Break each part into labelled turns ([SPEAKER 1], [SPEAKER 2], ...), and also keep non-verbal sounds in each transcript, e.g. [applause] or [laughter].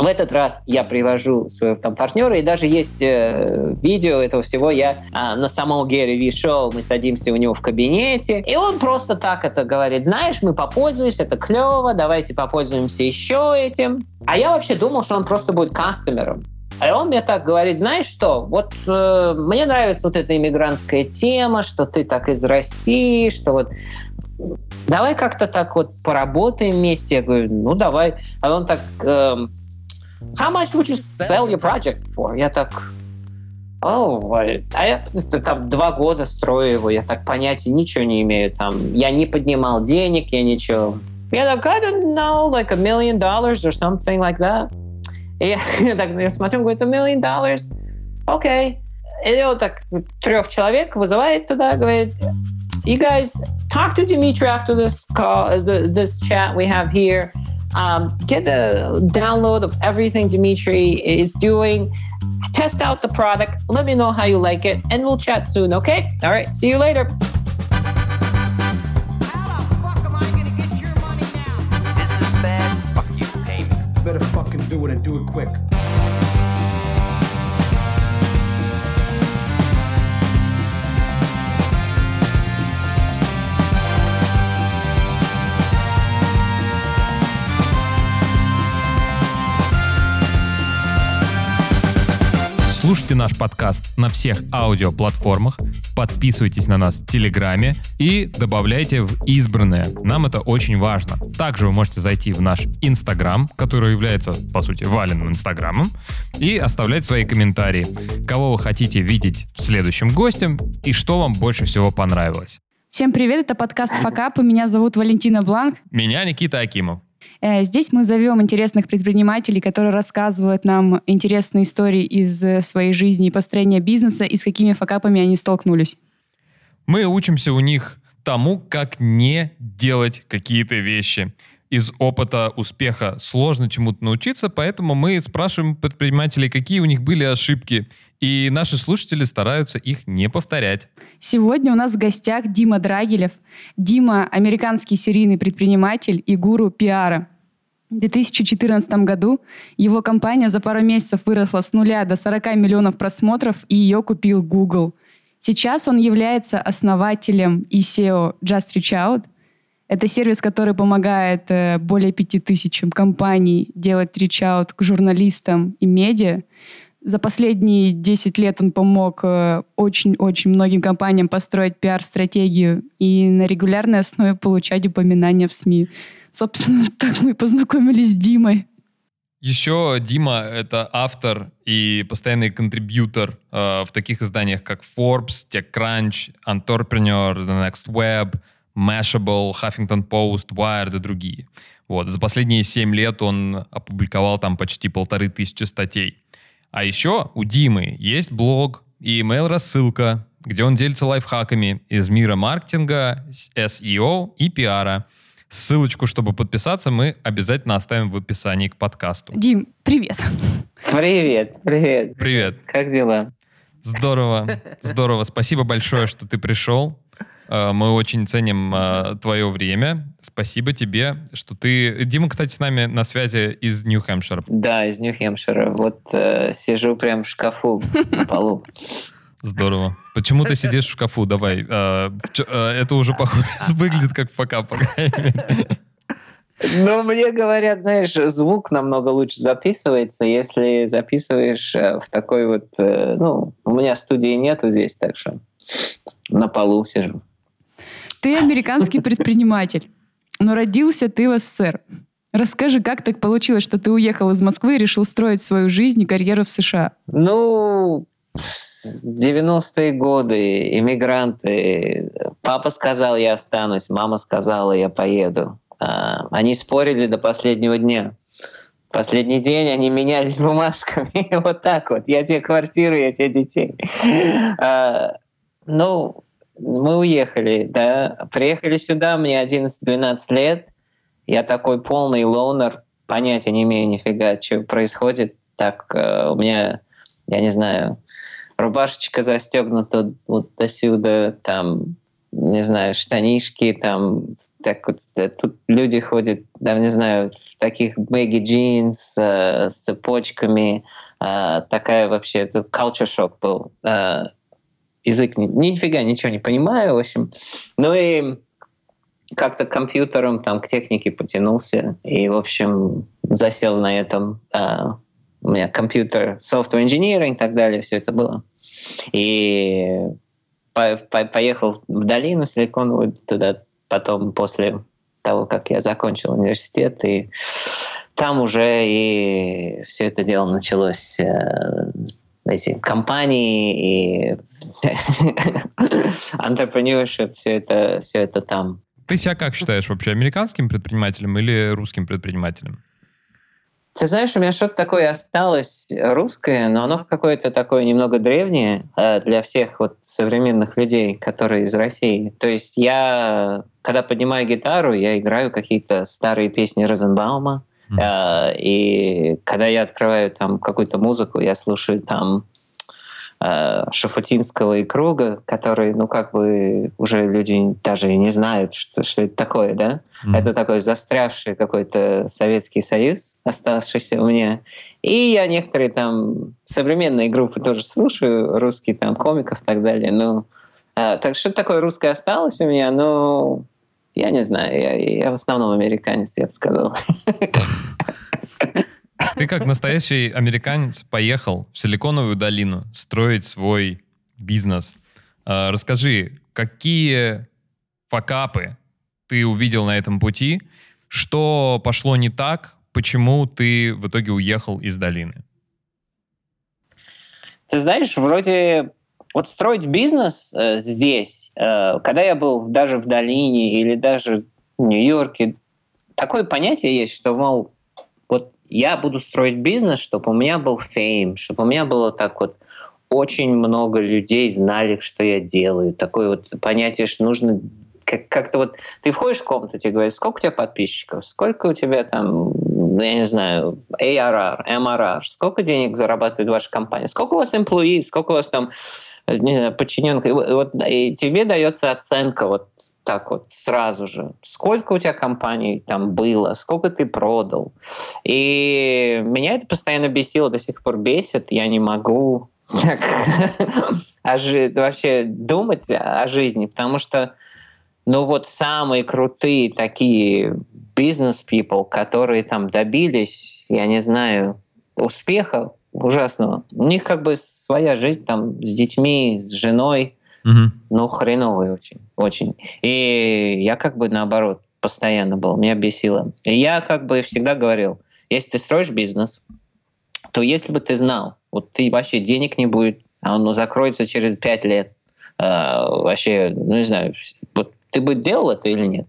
[SPEAKER 1] В этот раз я привожу своего там партнера, и даже есть э, видео этого всего. Я э, на самом Герри Ви шоу, мы садимся у него в кабинете, и он просто так это говорит, знаешь, мы попользуемся, это клево, давайте попользуемся еще этим. А я вообще думал, что он просто будет кастомером. А он мне так говорит, знаешь что, вот э, мне нравится вот эта иммигрантская тема, что ты так из России, что вот давай как-то так вот поработаем вместе. Я говорю, ну давай. А он так, эм, how much would you sell your project for? Я так, oh, а я там два года строю его, я так понятия ничего не имею. Там, я не поднимал денег, я ничего. Я так, I don't know, like a million dollars or something like that. И я, я так я смотрю, говорит, a million dollars? Окей. Okay. И вот так трех человек вызывает туда, говорит, you guys talk to Dimitri after this call, this chat we have here. Um, get the download of everything Dimitri is doing. Test out the product. Let me know how you like it, and we'll chat soon. Okay? All right. See you later.
[SPEAKER 2] Better fucking do it and do it quick.
[SPEAKER 3] Слушайте наш подкаст на всех аудиоплатформах, подписывайтесь на нас в Телеграме и добавляйте в избранное. Нам это очень важно. Также вы можете зайти в наш Инстаграм, который является, по сути, валенным Инстаграмом, и оставлять свои комментарии, кого вы хотите видеть следующим гостем и что вам больше всего понравилось.
[SPEAKER 4] Всем привет, это подкаст «Факап», и меня зовут Валентина Бланк.
[SPEAKER 3] Меня Никита Акимов.
[SPEAKER 4] Э, здесь мы зовем интересных предпринимателей, которые рассказывают нам интересные истории из э, своей жизни и построения бизнеса, и с какими факапами они столкнулись.
[SPEAKER 3] Мы учимся у них тому, как не делать какие-то вещи. Из опыта успеха сложно чему-то научиться, поэтому мы спрашиваем предпринимателей, какие у них были ошибки, и наши слушатели стараются их не повторять.
[SPEAKER 4] Сегодня у нас в гостях Дима Драгилев. Дима – американский серийный предприниматель и гуру пиара. В 2014 году его компания за пару месяцев выросла с нуля до 40 миллионов просмотров, и ее купил Google. Сейчас он является основателем и SEO Just Reach Out. Это сервис, который помогает э, более пяти тысячам компаний делать reach-out к журналистам и медиа. За последние 10 лет он помог э, очень-очень многим компаниям построить пиар-стратегию и на регулярной основе получать упоминания в СМИ. Собственно, [laughs] так мы познакомились с Димой.
[SPEAKER 3] Еще Дима — это автор и постоянный контрибьютор э, в таких изданиях, как Forbes, TechCrunch, Entrepreneur, The Next Web, Mashable, Huffington Post, Wired и другие. Вот. За последние семь лет он опубликовал там почти полторы тысячи статей. А еще у Димы есть блог и email-рассылка, где он делится лайфхаками из мира маркетинга, SEO и пиара — Ссылочку, чтобы подписаться, мы обязательно оставим в описании к подкасту.
[SPEAKER 4] Дим, привет.
[SPEAKER 1] Привет, привет.
[SPEAKER 3] Привет.
[SPEAKER 1] Как дела?
[SPEAKER 3] Здорово, [laughs] здорово. Спасибо большое, что ты пришел. Э, мы очень ценим э, твое время. Спасибо тебе, что ты... Дима, кстати, с нами на связи из Нью-Хэмпшира.
[SPEAKER 1] Да, из Нью-Хэмпшира. Вот э, сижу прям в шкафу на полу.
[SPEAKER 3] Здорово. Почему ты сидишь в шкафу? Давай. Э, э, это уже похоже, [laughs] выглядит как пока.
[SPEAKER 1] Ну, мне говорят, знаешь, звук намного лучше записывается, если записываешь э, в такой вот... Ну, у меня студии нету здесь, так что на полу сижу.
[SPEAKER 4] Ты американский предприниматель, но родился ты в СССР. Расскажи, как так получилось, что ты уехал из Москвы и решил строить свою жизнь и карьеру в США?
[SPEAKER 1] Ну, 90-е годы, иммигранты. Папа сказал, я останусь, мама сказала, я поеду. А, они спорили до последнего дня. Последний день они менялись [laughs] бумажками. вот так вот. Я тебе квартиру, я тебе детей. А, ну, мы уехали, да. Приехали сюда, мне 11-12 лет. Я такой полный loner. Понятия не имею нифига, что происходит. Так, э, у меня, я не знаю, рубашечка застегнута вот до сюда, там, не знаю, штанишки, там, Так вот, э, тут люди ходят, да, не знаю, в таких baggy jeans э, с цепочками. Э, такая вообще, это culture shock был. Э, язык ни, нифига ничего не понимаю, в общем. Ну и как-то к компьютерам, там, к технике потянулся. И, в общем, засел на этом. Э, у меня компьютер, software engineering и так далее, все это было. И по, по, поехал в долину Силиконовую туда потом после того, как я закончил университет, и там уже и все это дело началось, э, эти компании и [laughs] entrepreneurship, все это, все это там.
[SPEAKER 3] Ты себя как считаешь вообще, американским предпринимателем или русским предпринимателем?
[SPEAKER 1] Ты знаешь, у меня что-то такое осталось русское, но оно какое-то такое немного древнее э, для всех вот современных людей, которые из России. То есть я, когда поднимаю гитару, я играю какие-то старые песни Розенбаума, mm. и когда я открываю там какую-то музыку, я слушаю там Шафутинского и Круга, которые, ну, как бы уже люди даже не знают, что, что это такое, да? Mm-hmm. Это такой застрявший какой-то Советский Союз, оставшийся у меня. И я некоторые там современные группы тоже слушаю, русские там комиков и так далее. Ну, э, так что такое русское осталось у меня, ну, я не знаю, я, я в основном американец, я бы сказал. [laughs]
[SPEAKER 3] Ты как настоящий американец поехал в Силиконовую долину строить свой бизнес. А, расскажи, какие факапы ты увидел на этом пути, что пошло не так, почему ты в итоге уехал из долины?
[SPEAKER 1] Ты знаешь, вроде вот строить бизнес э, здесь, э, когда я был даже в долине или даже в Нью-Йорке, такое понятие есть, что, мол, я буду строить бизнес, чтобы у меня был фейм, чтобы у меня было так вот очень много людей знали, что я делаю. Такое вот понятие, что нужно как- как-то вот... Ты входишь в комнату, тебе говорят, сколько у тебя подписчиков, сколько у тебя там, я не знаю, ARR, MRR, сколько денег зарабатывает ваша компания, сколько у вас employees, сколько у вас там подчиненных. И, вот, и тебе дается оценка вот так вот сразу же. Сколько у тебя компаний там было, сколько ты продал. И меня это постоянно бесило, до сих пор бесит. Я не могу [laughs] вообще думать о жизни, потому что ну вот самые крутые такие бизнес-people, которые там добились, я не знаю, успеха ужасного, у них как бы своя жизнь там с детьми, с женой, Ну, хреновый очень, очень. И я как бы наоборот постоянно был, меня бесило. И я как бы всегда говорил, если ты строишь бизнес, то если бы ты знал, вот ты вообще денег не будет, а он закроется через пять лет, э, вообще, ну не знаю, вот ты бы делал это или нет?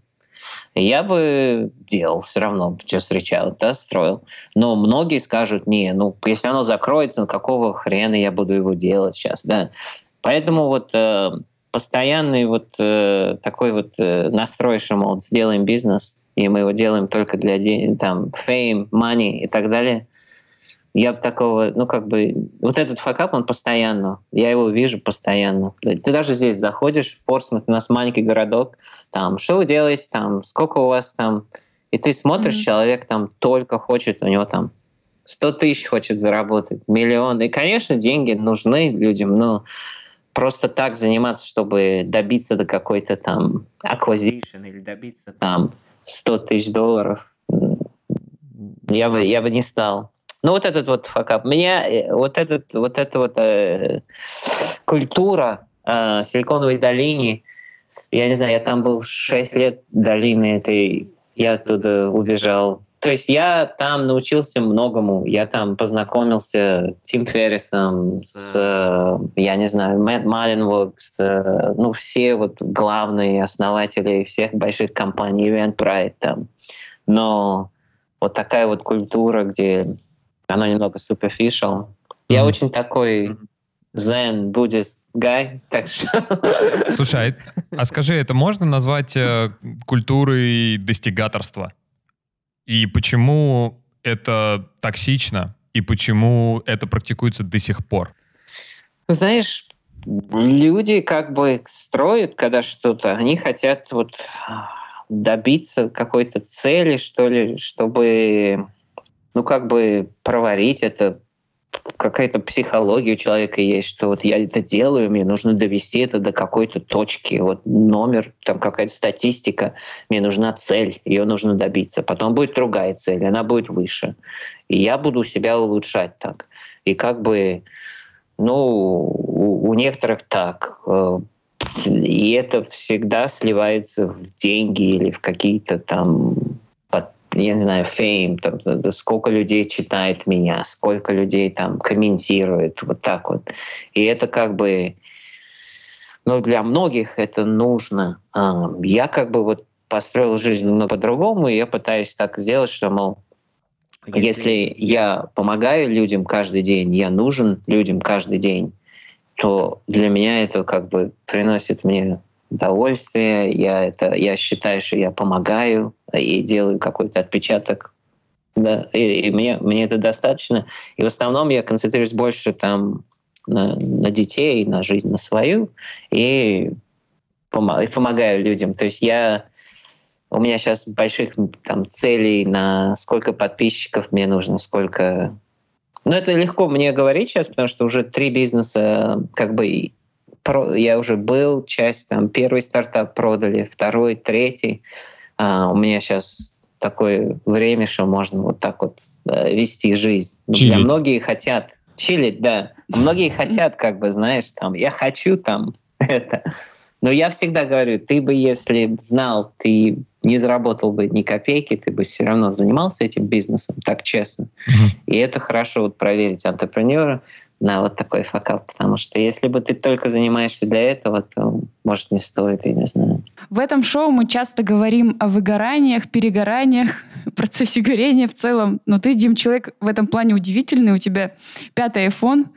[SPEAKER 1] Я бы делал все равно, что встречал, да, строил. Но многие скажут, не, ну, если оно закроется, ну, какого хрена я буду его делать сейчас, да? Поэтому вот э, постоянный вот э, такой вот э, настрой, что, мол, сделаем бизнес, и мы его делаем только для денег, там, fame, money и так далее. Я бы такого, ну, как бы, вот этот факап, он постоянно, я его вижу постоянно. Ты даже здесь заходишь, в Портсмут, у нас маленький городок, там, что вы делаете, там, сколько у вас там, и ты смотришь, mm-hmm. человек там только хочет, у него там 100 тысяч хочет заработать, миллион. И, конечно, деньги нужны людям, но просто так заниматься, чтобы добиться до какой-то там acquisition или добиться там 100 тысяч долларов, я бы, я бы не стал. Ну вот этот вот факап. Меня э, вот этот вот эта вот э, культура э, Силиконовой долины, я не знаю, я там был 6 лет долины этой, я оттуда убежал то есть я там научился многому. Я там познакомился с Тим Феррисом, с, э, я не знаю, Мэтт Маленвук, с, э, ну, все вот главные основатели всех больших компаний, Eventbrite там. Но вот такая вот культура, где она немного superficial. Mm-hmm. Я очень такой Zen, буддист гай, так что...
[SPEAKER 3] Слушай, а, а скажи, это можно назвать э, культурой достигаторства? И почему это токсично, и почему это практикуется до сих пор?
[SPEAKER 1] Знаешь, люди как бы строят, когда что-то, они хотят вот добиться какой-то цели, что ли, чтобы, ну, как бы проварить это какая-то психология у человека есть, что вот я это делаю, мне нужно довести это до какой-то точки, вот номер, там какая-то статистика, мне нужна цель, ее нужно добиться. Потом будет другая цель, она будет выше. И я буду себя улучшать так. И как бы, ну, у, у некоторых так. Э, и это всегда сливается в деньги или в какие-то там я не знаю, фейм, там, сколько людей читает меня, сколько людей там комментирует, вот так вот. И это как бы, ну, для многих это нужно. А, я как бы вот построил жизнь но по-другому, и я пытаюсь так сделать, что, мол, если я помогаю людям каждый день, я нужен людям каждый день, то для меня это как бы приносит мне удовольствие, я, это, я считаю, что я помогаю и делаю какой-то отпечаток. Да, и, и мне, мне это достаточно. И в основном я концентрируюсь больше там на, на детей, на жизнь, на свою, и, помог, и помогаю людям. То есть я у меня сейчас больших там целей на сколько подписчиков мне нужно, сколько... Ну, это легко мне говорить сейчас, потому что уже три бизнеса как бы я уже был, часть там, первый стартап продали, второй, третий. А, у меня сейчас такое время, что можно вот так вот да, вести жизнь. Чилить. Для многих хотят чилить, да. Многие хотят, как бы, знаешь, там, я хочу там [laughs] это. Но я всегда говорю, ты бы, если знал, ты не заработал бы ни копейки, ты бы все равно занимался этим бизнесом, так честно. Mm-hmm. И это хорошо вот проверить антрепренера на вот такой факап, потому что если бы ты только занимаешься для этого, то, может, не стоит, я не знаю.
[SPEAKER 4] В этом шоу мы часто говорим о выгораниях, перегораниях, [laughs] процессе горения в целом. Но ты, Дим, человек в этом плане удивительный. У тебя пятый iPhone,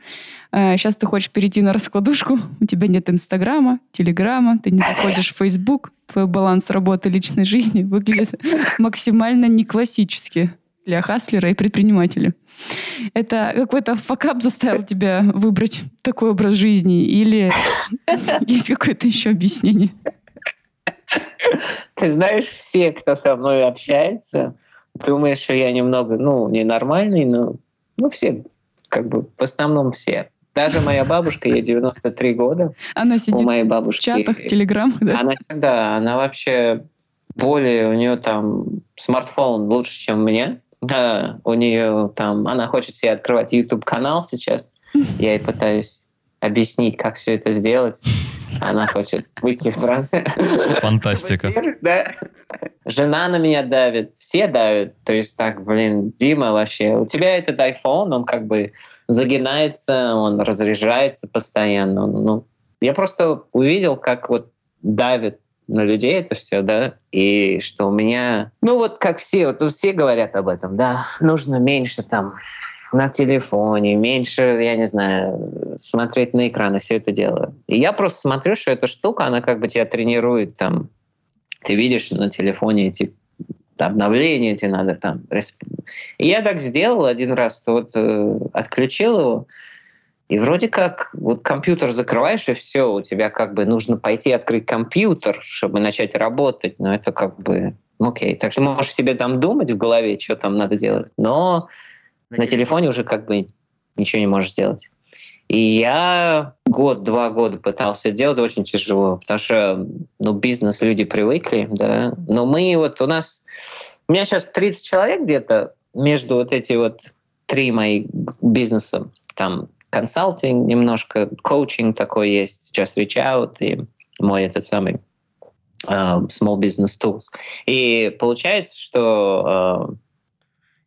[SPEAKER 4] Сейчас ты хочешь перейти на раскладушку, у тебя нет Инстаграма, Телеграма, ты не заходишь в Фейсбук, твой баланс работы личной жизни выглядит [laughs] максимально не классически для хаслера и предпринимателя. Это какой-то факап заставил тебя выбрать такой образ жизни или [laughs] есть какое-то еще объяснение?
[SPEAKER 1] Ты знаешь, все, кто со мной общается, думают, что я немного, ну, ненормальный, но ну, все, как бы, в основном все. Даже моя бабушка, ей 93 года.
[SPEAKER 4] Она сидит у моей бабушки, в чатах, телеграммах, да?
[SPEAKER 1] Она, да, она вообще более, у нее там смартфон лучше, чем у меня. Да, у нее там, она хочет себе открывать YouTube канал сейчас. [laughs] Я ей пытаюсь объяснить, как все это сделать. Она хочет выйти в транс. [laughs]
[SPEAKER 3] Фантастика. [laughs]
[SPEAKER 1] Да. Жена на меня давит, все давят. То есть так, блин, Дима вообще, у тебя этот iPhone, он как бы загинается, он разряжается постоянно. Ну, я просто увидел, как вот давит на людей это все, да, и что у меня, ну вот как все, вот все говорят об этом, да, нужно меньше там на телефоне, меньше, я не знаю, смотреть на экраны, все это дело. И я просто смотрю, что эта штука, она как бы тебя тренирует там. Ты видишь на телефоне эти обновления, тебе надо там... И я так сделал один раз, что вот э, отключил его, и вроде как вот компьютер закрываешь, и все, у тебя как бы нужно пойти открыть компьютер, чтобы начать работать, но это как бы окей. Так что можешь себе там думать в голове, что там надо делать, но на телефоне уже как бы ничего не можешь сделать. И я год-два года пытался делать, очень тяжело, потому что ну, бизнес люди привыкли, да. Но мы вот у нас... У меня сейчас 30 человек где-то между вот эти вот три мои бизнеса. Там консалтинг немножко, коучинг такой есть, сейчас reach out и мой этот самый uh, small business tools. И получается, что uh,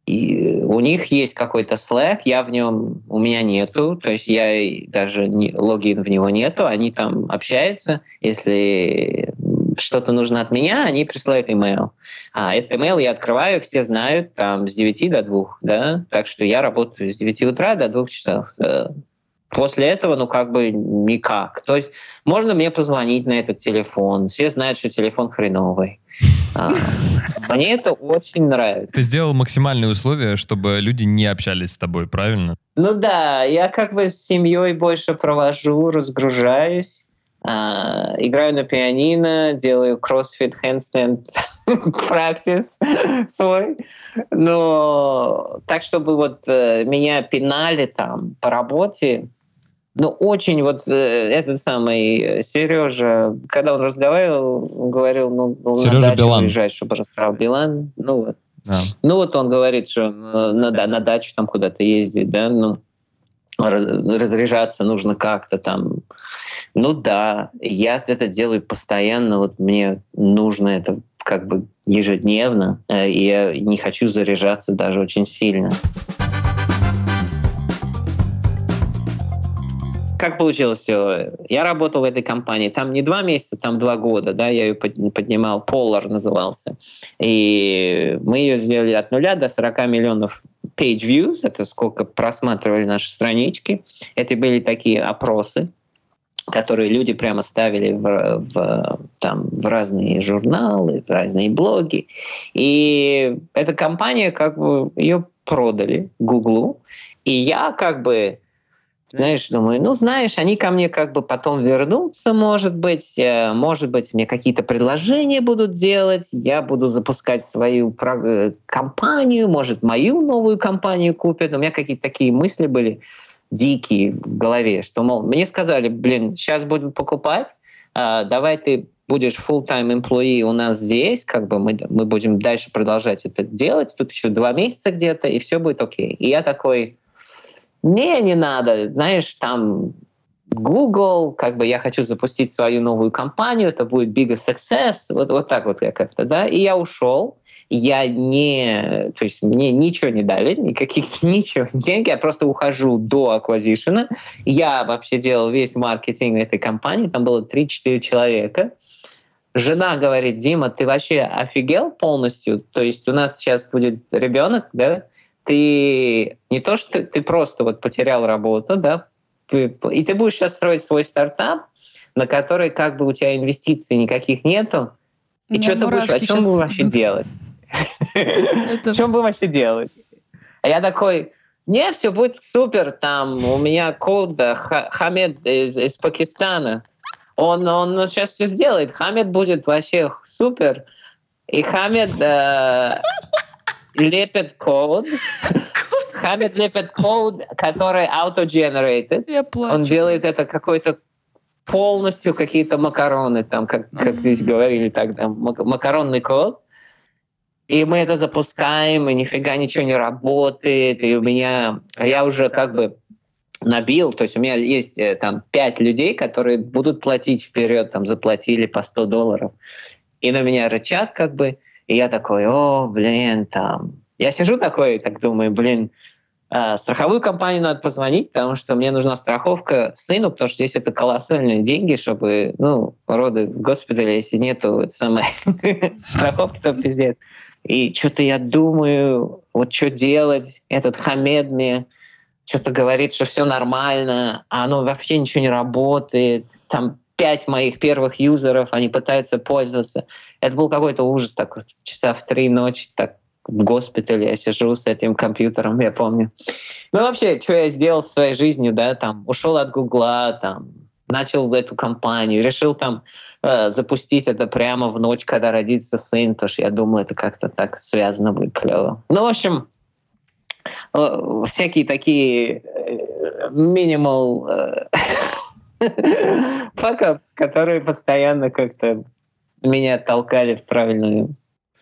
[SPEAKER 1] и у них есть какой-то Slack, я в нем, у меня нету, то есть я даже не, логин в него нету, они там общаются, если что-то нужно от меня, они присылают email. А этот email я открываю, все знают, там, с 9 до 2, да, так что я работаю с 9 утра до 2 часов. Э, после этого, ну, как бы никак. То есть можно мне позвонить на этот телефон, все знают, что телефон хреновый. А, мне это очень нравится.
[SPEAKER 3] Ты сделал максимальные условия, чтобы люди не общались с тобой, правильно?
[SPEAKER 1] Ну да, я как бы с семьей больше провожу, разгружаюсь, играю на пианино, делаю кроссфит, handstand [laughs] практис свой. Но так, чтобы вот э, меня пинали там по работе, ну, очень вот э, этот самый Сережа, когда он разговаривал, он говорил, ну,
[SPEAKER 3] Сережа
[SPEAKER 1] на дачу
[SPEAKER 3] Билан.
[SPEAKER 1] уезжать, чтобы расстроил Билан. Ну, вот.
[SPEAKER 3] Да.
[SPEAKER 1] Ну, вот он говорит, что э, на, да, на дачу там куда-то ездить, да, ну, раз- разряжаться нужно как-то там. Ну да, я это делаю постоянно, вот мне нужно это как бы ежедневно, э, и я не хочу заряжаться даже очень сильно. Как получилось все? Я работал в этой компании. Там не два месяца, там два года. Да, я ее под- поднимал. Polar назывался. И мы ее сделали от нуля до 40 миллионов page views. Это сколько просматривали наши странички. Это были такие опросы, которые люди прямо ставили в, в, там, в разные журналы, в разные блоги. И эта компания, как бы, ее продали Гуглу. И я как бы знаешь, думаю, ну, знаешь, они ко мне как бы потом вернутся, может быть, э, может быть, мне какие-то предложения будут делать, я буду запускать свою э, компанию, может, мою новую компанию купят. У меня какие-то такие мысли были дикие в голове, что, мол, мне сказали, блин, сейчас будут покупать, а, давай ты будешь full-time employee у нас здесь, как бы мы, мы будем дальше продолжать это делать, тут еще два месяца где-то, и все будет окей. И я такой, не, не надо, знаешь, там Google, как бы я хочу запустить свою новую компанию, это будет bigger success, вот, вот так вот я как-то, да, и я ушел, я не, то есть мне ничего не дали, никаких, [laughs] ничего, деньги, я просто ухожу до acquisition, я вообще делал весь маркетинг этой компании, там было 3-4 человека, жена говорит, Дима, ты вообще офигел полностью, то есть у нас сейчас будет ребенок, да, ты не то, что ты, просто вот потерял работу, да, и ты будешь сейчас строить свой стартап, на который как бы у тебя инвестиций никаких нету, и что ты будешь, о чем будем вообще делать? [laughs]
[SPEAKER 4] Это-
[SPEAKER 1] Чем будем вообще делать? А я такой, не, все будет супер, там у меня код Ха- Хамед из, из Пакистана, он, он сейчас все сделает, Хамед будет вообще супер, и Хамед э, лепит код, Хамед лепит код, который auto-generated,
[SPEAKER 4] Я плачу.
[SPEAKER 1] он делает это какой-то полностью какие-то макароны, там, как, как здесь говорили тогда, мак- макаронный код. И мы это запускаем, и нифига ничего не работает, и у меня, я уже как бы набил, то есть у меня есть э, там пять людей, которые будут платить вперед, там заплатили по 100 долларов, и на меня рычат как бы, и я такой, о, блин, там, я сижу такой, так думаю, блин, страховую компанию надо позвонить, потому что мне нужна страховка сыну, потому что здесь это колоссальные деньги, чтобы, ну, роды в госпитале, если нету это самое, [laughs] страховки, то пиздец. И что-то я думаю, вот что делать, этот Хамед мне что-то говорит, что все нормально, а оно вообще ничего не работает. Там пять моих первых юзеров, они пытаются пользоваться. Это был какой-то ужас такой, часа в три ночи, так в госпитале я сижу с этим компьютером, я помню. Ну, вообще, что я сделал в своей жизнью, да, там, ушел от Гугла, там, начал эту компанию, решил там э, запустить это прямо в ночь, когда родится сын, потому что я думал, это как-то так связано будет клево. Ну, в общем, э, всякие такие минимал [laughs] факапс, которые постоянно как-то меня толкали в правильную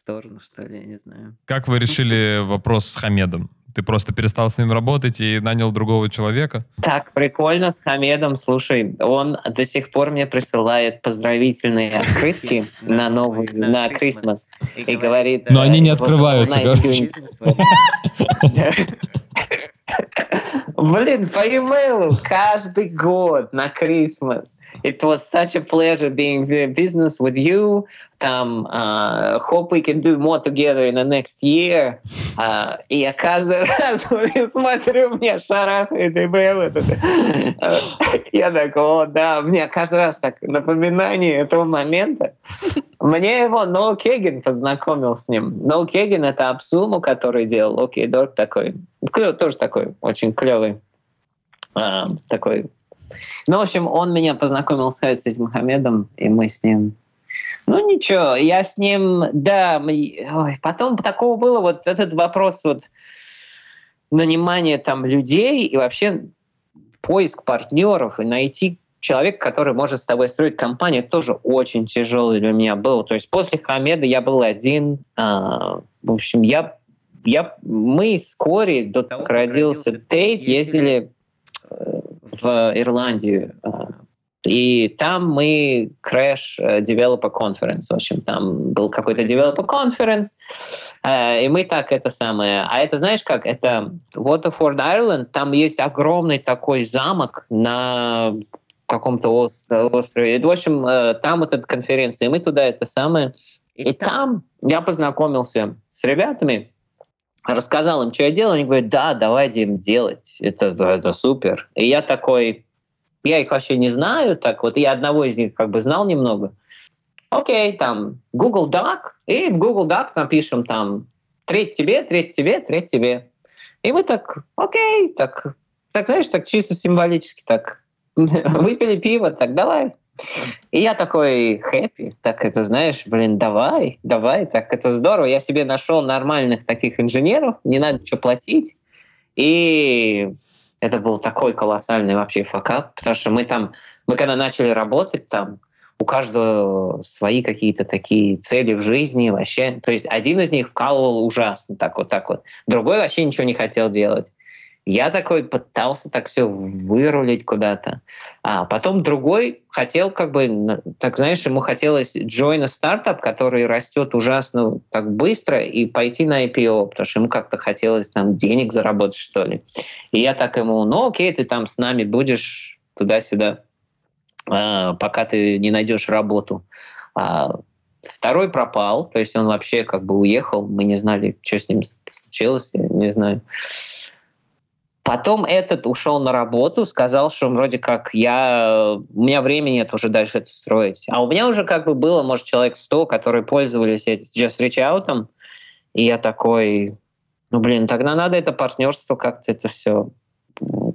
[SPEAKER 1] сторону, что ли, я не знаю.
[SPEAKER 3] Как вы решили [laughs] вопрос с Хамедом? Ты просто перестал с ним работать и нанял другого человека?
[SPEAKER 1] Так прикольно с Хамедом. Слушай, он до сих пор мне присылает поздравительные [laughs] открытки на новый, на Крисмас. И говорит...
[SPEAKER 3] Но они не открываются,
[SPEAKER 1] «Was so nice
[SPEAKER 3] короче.
[SPEAKER 1] doing this with you». Блин, по имейлу каждый год на Крисмас. It was such a pleasure being in business with you. Там, uh, hope we can do more together in the next year. Uh, и я каждый [laughs] раз [laughs] смотрю, мне шарахает имейл этот. [laughs] Я такой, о, да, мне каждый раз так напоминание этого момента. Мне его Ноу Кегин познакомил с ним. Ноу Кегин — это Абсуму, который делал Окей Дорг такой. Тоже такой очень клевый. а, такой. Ну, в общем, он меня познакомил с этим Хамедом, и мы с ним Ну ничего, я с ним, да, мы, ой, потом такого было вот этот вопрос вот нанимания там людей и вообще поиск партнеров и найти человека, который может с тобой строить компанию, тоже очень тяжелый для меня был. То есть после Хамеда я был один. А, в общем, я, я, мы с Кори до того, как родился Тейт, ездили э, в Ирландию а, и там мы Crash Developer Conference, в общем, там был какой-то Developer Conference, э, и мы так это самое. А это знаешь как? Это Waterford Ireland, там есть огромный такой замок на каком-то острове. И, в общем, э, там вот эта конференция, и мы туда это самое. И там я познакомился с ребятами, рассказал им, что я делаю, они говорят, да, давайте им делать, это, это супер. И я такой, я их вообще не знаю, так вот, я одного из них как бы знал немного. Окей, там, Google Doc, и в Google Doc напишем там треть тебе, треть тебе, треть тебе. И мы так, окей, так, так знаешь, так чисто символически так [laughs] выпили пиво, так давай. И я такой хэппи, так это знаешь, блин, давай, давай, так это здорово. Я себе нашел нормальных таких инженеров, не надо ничего платить. И это был такой колоссальный вообще факап, потому что мы там, мы когда начали работать там, у каждого свои какие-то такие цели в жизни вообще. То есть один из них вкалывал ужасно, так вот, так вот. Другой вообще ничего не хотел делать. Я такой пытался так все вырулить куда-то. А потом другой хотел как бы, так знаешь, ему хотелось join стартап, который растет ужасно так быстро, и пойти на IPO, потому что ему как-то хотелось там денег заработать, что ли. И я так ему, ну окей, ты там с нами будешь туда-сюда, а, пока ты не найдешь работу. А второй пропал, то есть он вообще как бы уехал, мы не знали, что с ним случилось, не знаю. Потом этот ушел на работу, сказал, что вроде как я, у меня времени нет уже дальше это строить. А у меня уже как бы было, может, человек 100, которые пользовались этим Just Reach Out. И я такой, ну, блин, тогда надо это партнерство как-то это все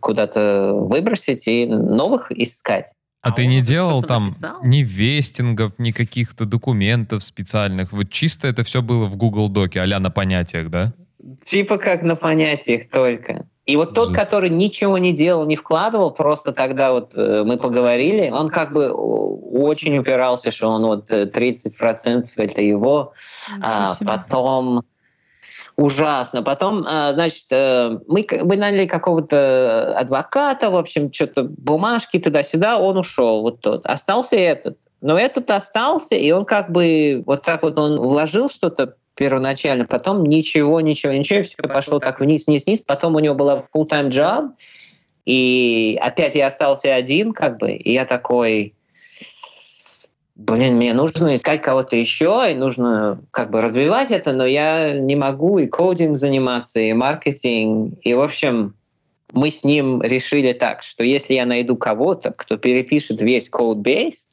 [SPEAKER 1] куда-то выбросить и новых искать.
[SPEAKER 3] А, а ты не делал там написал? ни вестингов, ни каких-то документов специальных? Вот чисто это все было в Google Доке, а на понятиях, да?
[SPEAKER 1] Типа как на понятиях только. И вот тот, который ничего не делал, не вкладывал, просто тогда вот э, мы поговорили, он как бы очень упирался, что он вот 30% э, это его, а потом ужасно. Потом, значит, э, мы, мы наняли какого-то адвоката, в общем, что-то бумажки туда-сюда, он ушел, вот тот. Остался этот. Но этот остался, и он как бы вот так вот он вложил что-то первоначально, потом ничего, ничего, ничего, все пошло так вниз, вниз, вниз. Потом у него была full-time job, и опять я остался один, как бы, и я такой, блин, мне нужно искать кого-то еще, и нужно как бы развивать это, но я не могу и кодинг заниматься, и маркетинг, и, в общем, мы с ним решили так, что если я найду кого-то, кто перепишет весь code-base,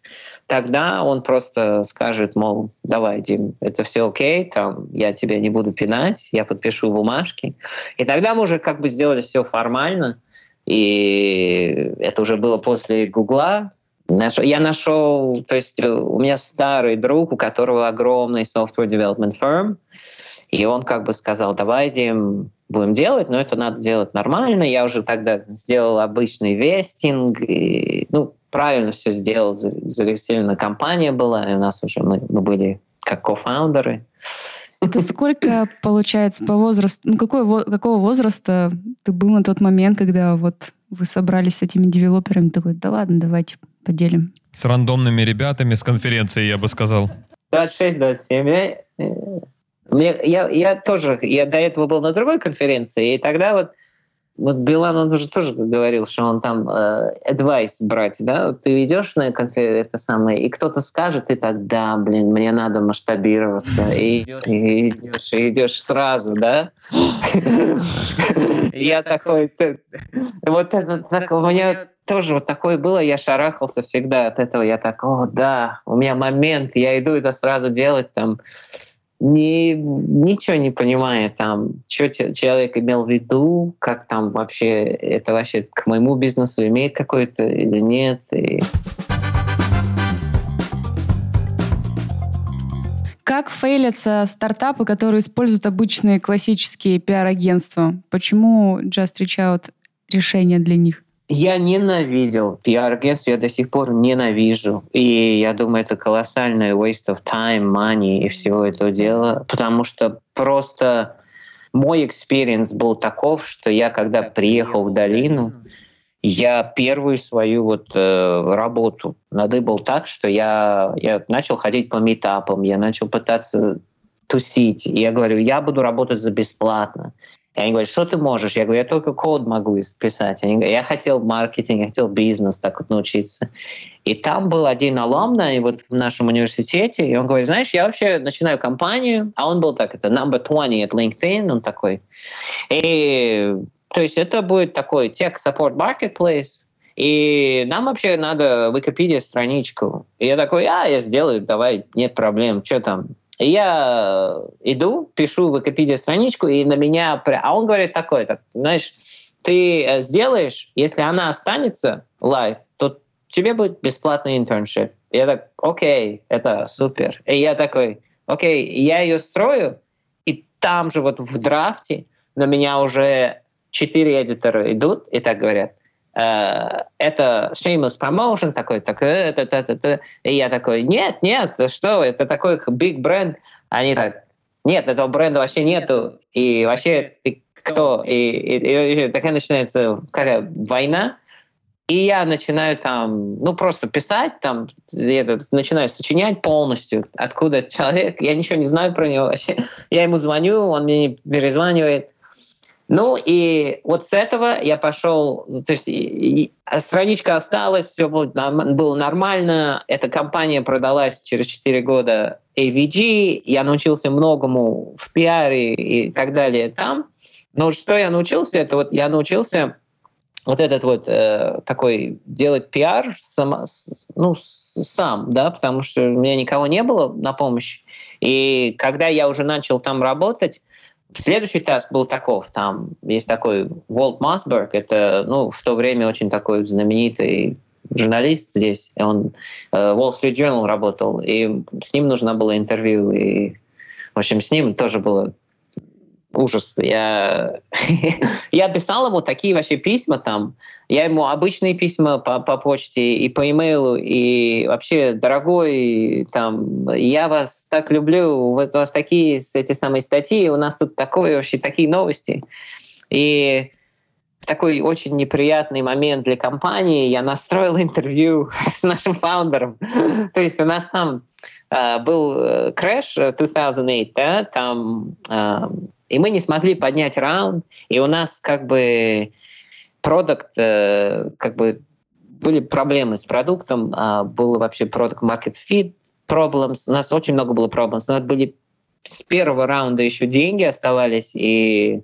[SPEAKER 1] тогда он просто скажет, мол, давай, Дим, это все окей, там, я тебя не буду пинать, я подпишу бумажки. И тогда мы уже как бы сделали все формально, и это уже было после Гугла. Я нашел, то есть э, у меня старый друг, у которого огромный software development firm, и он как бы сказал, давай, Дим, будем делать, но это надо делать нормально. Я уже тогда сделал обычный вестинг, и, ну, правильно все сделал, зарегистрирована компания была, и у нас уже мы, мы были как кофаундеры.
[SPEAKER 4] Это сколько, получается, по возрасту, ну, какой, какого возраста ты был на тот момент, когда вот вы собрались с этими девелоперами, такой, да ладно, давайте поделим.
[SPEAKER 3] С рандомными ребятами с конференции, я бы сказал.
[SPEAKER 1] 26-27. Мне, я, я тоже, я до этого был на другой конференции, и тогда вот вот Билан, он уже тоже говорил, что он там э, advice брать, да, вот ты идешь на конференцию, это самое, и кто-то скажет, и так, да, блин, мне надо масштабироваться, и идешь, и идешь сразу, да. Я такой, вот это, у меня тоже вот такое было, я шарахался всегда от этого, я так, о, да, у меня момент, я иду это сразу делать там, не, ничего не понимая там, что человек имел в виду, как там вообще это вообще к моему бизнесу имеет какой-то или нет. И...
[SPEAKER 4] как фейлятся стартапы, которые используют обычные классические пиар-агентства? Почему Just Reach Out решение для них?
[SPEAKER 1] Я ненавидел пиар-агентство, я до сих пор ненавижу. И я думаю, это колоссальный waste of time, money и всего этого дела, потому что просто мой experience был таков, что я, когда приехал в долину, я первую свою вот э, работу надыбал так, что я, я начал ходить по meetup ам, я начал пытаться тусить. И я говорю, я буду работать за бесплатно. И они говорят, что ты можешь? Я говорю, я только код могу писать. Они говорят, я хотел маркетинг, я хотел бизнес так вот научиться. И там был один алумна вот в нашем университете, и он говорит, знаешь, я вообще начинаю компанию, а он был так, это number 20 от LinkedIn, он такой. И то есть это будет такой tech support marketplace, и нам вообще надо Википедия страничку. И я такой, а, я сделаю, давай, нет проблем, что там, и я иду, пишу в Википедии страничку, и на меня... А он говорит такое, так, знаешь, ты э, сделаешь, если она останется live, то тебе будет бесплатный internship. Я так, окей, это супер. И я такой, окей, я ее строю, и там же вот в draft е на меня уже четыре editor а идут и так говорят, Э, это shameless promotion такой, так, это, это, это, это. И я такой, нет, нет, что, это такой big brand. Они так, нет, этого бренда вообще нету. И вообще ты кто? И, и, и такая начинается какая война. И я начинаю там, ну, просто писать, там, я начинаю сочинять полностью, откуда человек, я ничего не знаю про него вообще. Я ему звоню, он мне перезванивает. Ну и вот с этого я пошел, то есть и, страничка осталась, все было нормально, эта компания продалась через 4 года AVG, я научился многому в пиаре и так далее там. Но что я научился, это вот я научился вот этот вот э, такой делать пиар сам, ну, сам, да, потому что у меня никого не было на помощь. И когда я уже начал там работать, Следующий тест был таков. Там есть такой Волт Масберг, это ну, в то время очень такой знаменитый журналист здесь. Он э, Wall Street Journal работал, и с ним нужно было интервью. И, в общем, с ним тоже было ужас. Я, [laughs] я писал ему такие вообще письма там. Я ему обычные письма по, по почте и по имейлу, и вообще, дорогой, там, я вас так люблю, вот у вас такие эти самые статьи, у нас тут такое вообще, такие новости. И такой очень неприятный момент для компании я настроил [laughs] интервью с нашим фаундером. [laughs] То есть у нас там uh, был крэш 2008, да, там uh, и мы не смогли поднять раунд, и у нас как бы продукт, э, как бы были проблемы с продуктом, э, было вообще продукт market fit problems, у нас очень много было problems, у нас были с первого раунда еще деньги оставались, и,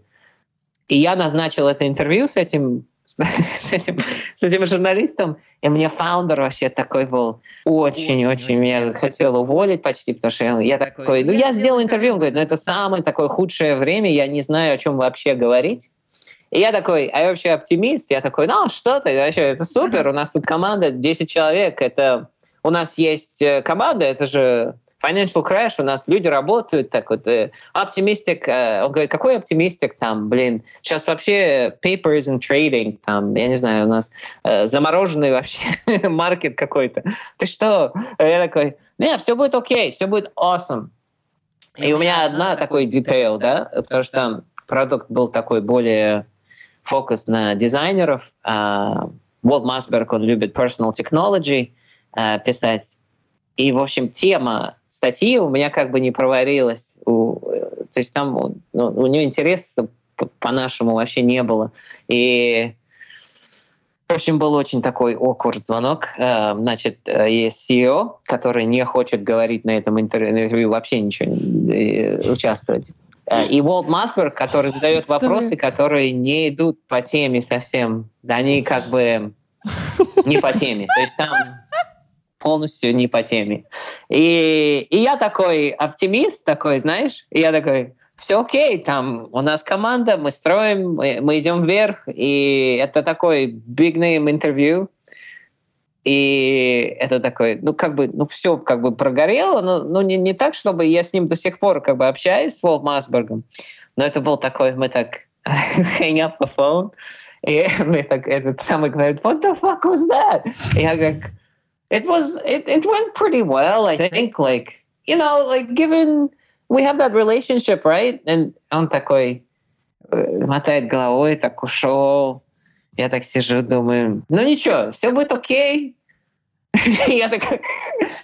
[SPEAKER 1] и я назначил это интервью с этим [laughs] с этим, с этим журналистом, и мне фаундер вообще такой был. Очень-очень меня хотел уволить почти, потому что я такой, ну я сделал интервью, он говорит, ну это самое такое худшее время, я не знаю, о чем вообще говорить. И я такой, а я вообще оптимист, я такой, ну что ты, вообще, это супер, у нас тут команда 10 человек, это у нас есть э, команда, это же financial crash, у нас люди работают так вот. Оптимистик, э, э, он говорит, какой оптимистик там, блин, сейчас вообще papers and trading, там, я не знаю, у нас э, замороженный вообще [laughs] маркет какой-то. Ты что? Я такой, нет, все будет окей, все будет awesome. И у меня одна такой detail, да, потому что продукт был такой более фокус на дизайнеров. Uh, Уолт Масберг, он любит personal technology писать. И, в общем, тема статьи у меня как бы не проварилась. У, то есть там ну, у нее интереса по-нашему вообще не было. И в общем, был очень такой awkward звонок. Э, значит, э, есть CEO, который не хочет говорить на этом интервью, вообще ничего не участвовать. Э, и Уолт Масберг, который задает вопросы, которые не идут по теме совсем. Они как бы не по теме. То есть там полностью не по теме. И, и я такой оптимист, такой, знаешь, и я такой, все окей, там у нас команда, мы строим, мы, мы идем вверх, и это такой big name интервью. И это такой, ну, как бы, ну, все как бы прогорело, но, но не, не так, чтобы я с ним до сих пор как бы общаюсь, с Волт Масбергом, но это был такой, мы так [laughs] hang up the phone, и [laughs] мы так, этот самый говорит, what the fuck was that? И я как, it was, it, it went pretty well, I think, like, you know, like, given we have that relationship, right? And он такой, э, мотает головой, так ушел, я так сижу, думаю, ну ничего, все будет окей. [laughs] Я так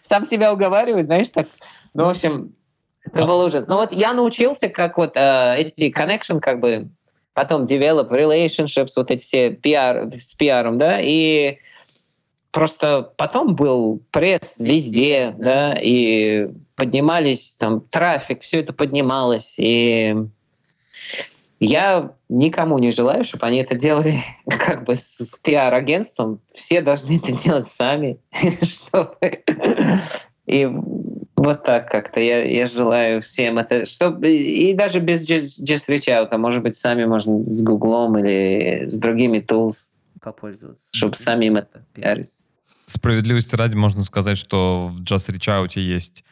[SPEAKER 1] сам себя уговариваю, знаешь, так, ну, в общем, это было ужас. Но вот я научился, как вот э, эти connection, как бы, потом develop relationships, вот эти все пиар, с пиаром, да, и просто потом был пресс везде, да, и поднимались там трафик, все это поднималось, и я никому не желаю, чтобы они это делали [laughs] как бы с пиар-агентством. Все должны это делать сами. [laughs] чтобы... И вот так как-то я, желаю всем это, чтобы и даже без just, just reach out, а может быть сами можно с Гуглом или с другими tools попользоваться, чтобы самим это пиарить.
[SPEAKER 3] Справедливости ради можно сказать, что в Just Reach Out есть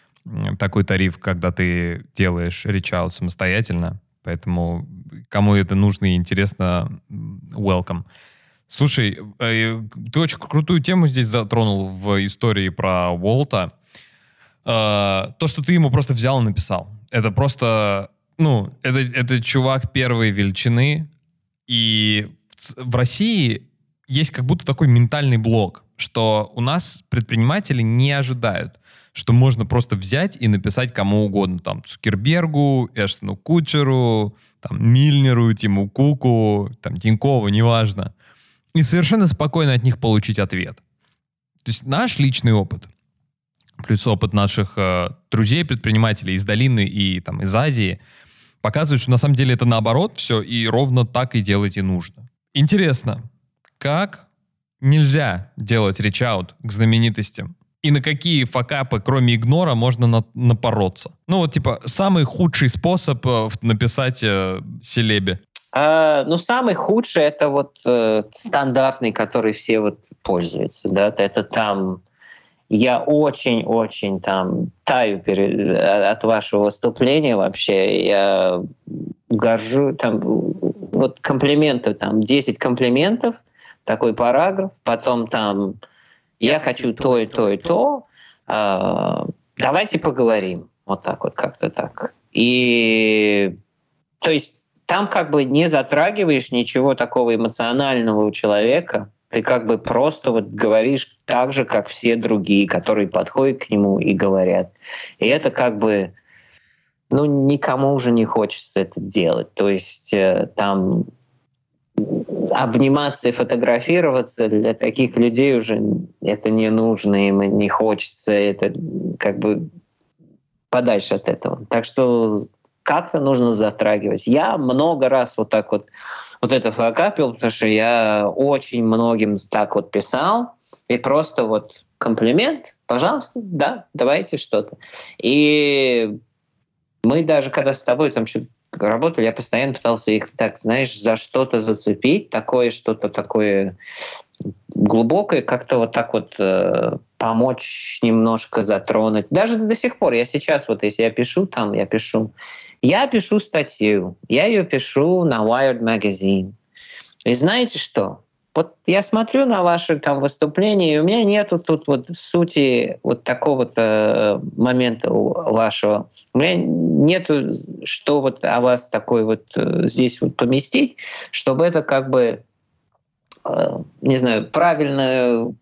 [SPEAKER 3] такой тариф, когда ты делаешь reach out самостоятельно, Поэтому кому это нужно и интересно, welcome. Слушай, э, ты очень крутую тему здесь затронул в истории про Уолта. Э, то, что ты ему просто взял и написал. Это просто, ну, это, это чувак первой величины. И в России есть как будто такой ментальный блок, что у нас предприниматели не ожидают, что можно просто взять и написать кому угодно, там, Цукербергу, Эштону Кучеру, там, Мильнеру, Тиму Куку, там, Тинькову, неважно, и совершенно спокойно от них получить ответ. То есть наш личный опыт, плюс опыт наших э, друзей, предпринимателей из долины и там, из Азии, показывает, что на самом деле это наоборот все, и ровно так и делать и нужно. Интересно, как нельзя делать речаут к знаменитостям? и на какие факапы, кроме игнора, можно на, напороться? Ну, вот, типа, самый худший способ э, написать э, селебе.
[SPEAKER 1] А, ну, самый худший это вот э, стандартный, который все вот пользуются, да, это там я очень-очень там таю перед, э, от вашего выступления вообще. Я горжу, там, вот комплименты, там, 10 комплиментов, такой параграф, потом там я хочу то и то и то, а, давайте поговорим. Вот так вот, как-то так. И то есть там как бы не затрагиваешь ничего такого эмоционального у человека, ты как бы просто вот говоришь так же, как все другие, которые подходят к нему и говорят. И это как бы, ну, никому уже не хочется это делать. То есть э, там обниматься и фотографироваться для таких людей уже это не нужно, им не хочется, это как бы подальше от этого. Так что как-то нужно затрагивать. Я много раз вот так вот вот это факапил, потому что я очень многим так вот писал, и просто вот комплимент, пожалуйста, да, давайте что-то. И мы даже когда с тобой там что-то работали, я постоянно пытался их, так, знаешь, за что-то зацепить, такое что-то такое глубокое, как-то вот так вот э, помочь немножко затронуть. Даже до сих пор, я сейчас вот, если я пишу там, я пишу, я пишу статью, я ее пишу на Wired Magazine. И знаете что? Вот я смотрю на ваши там выступления, и у меня нету тут вот сути вот такого-то момента вашего. У меня нету, что вот о вас такой вот э, здесь вот поместить, чтобы это как бы, э, не знаю, правильную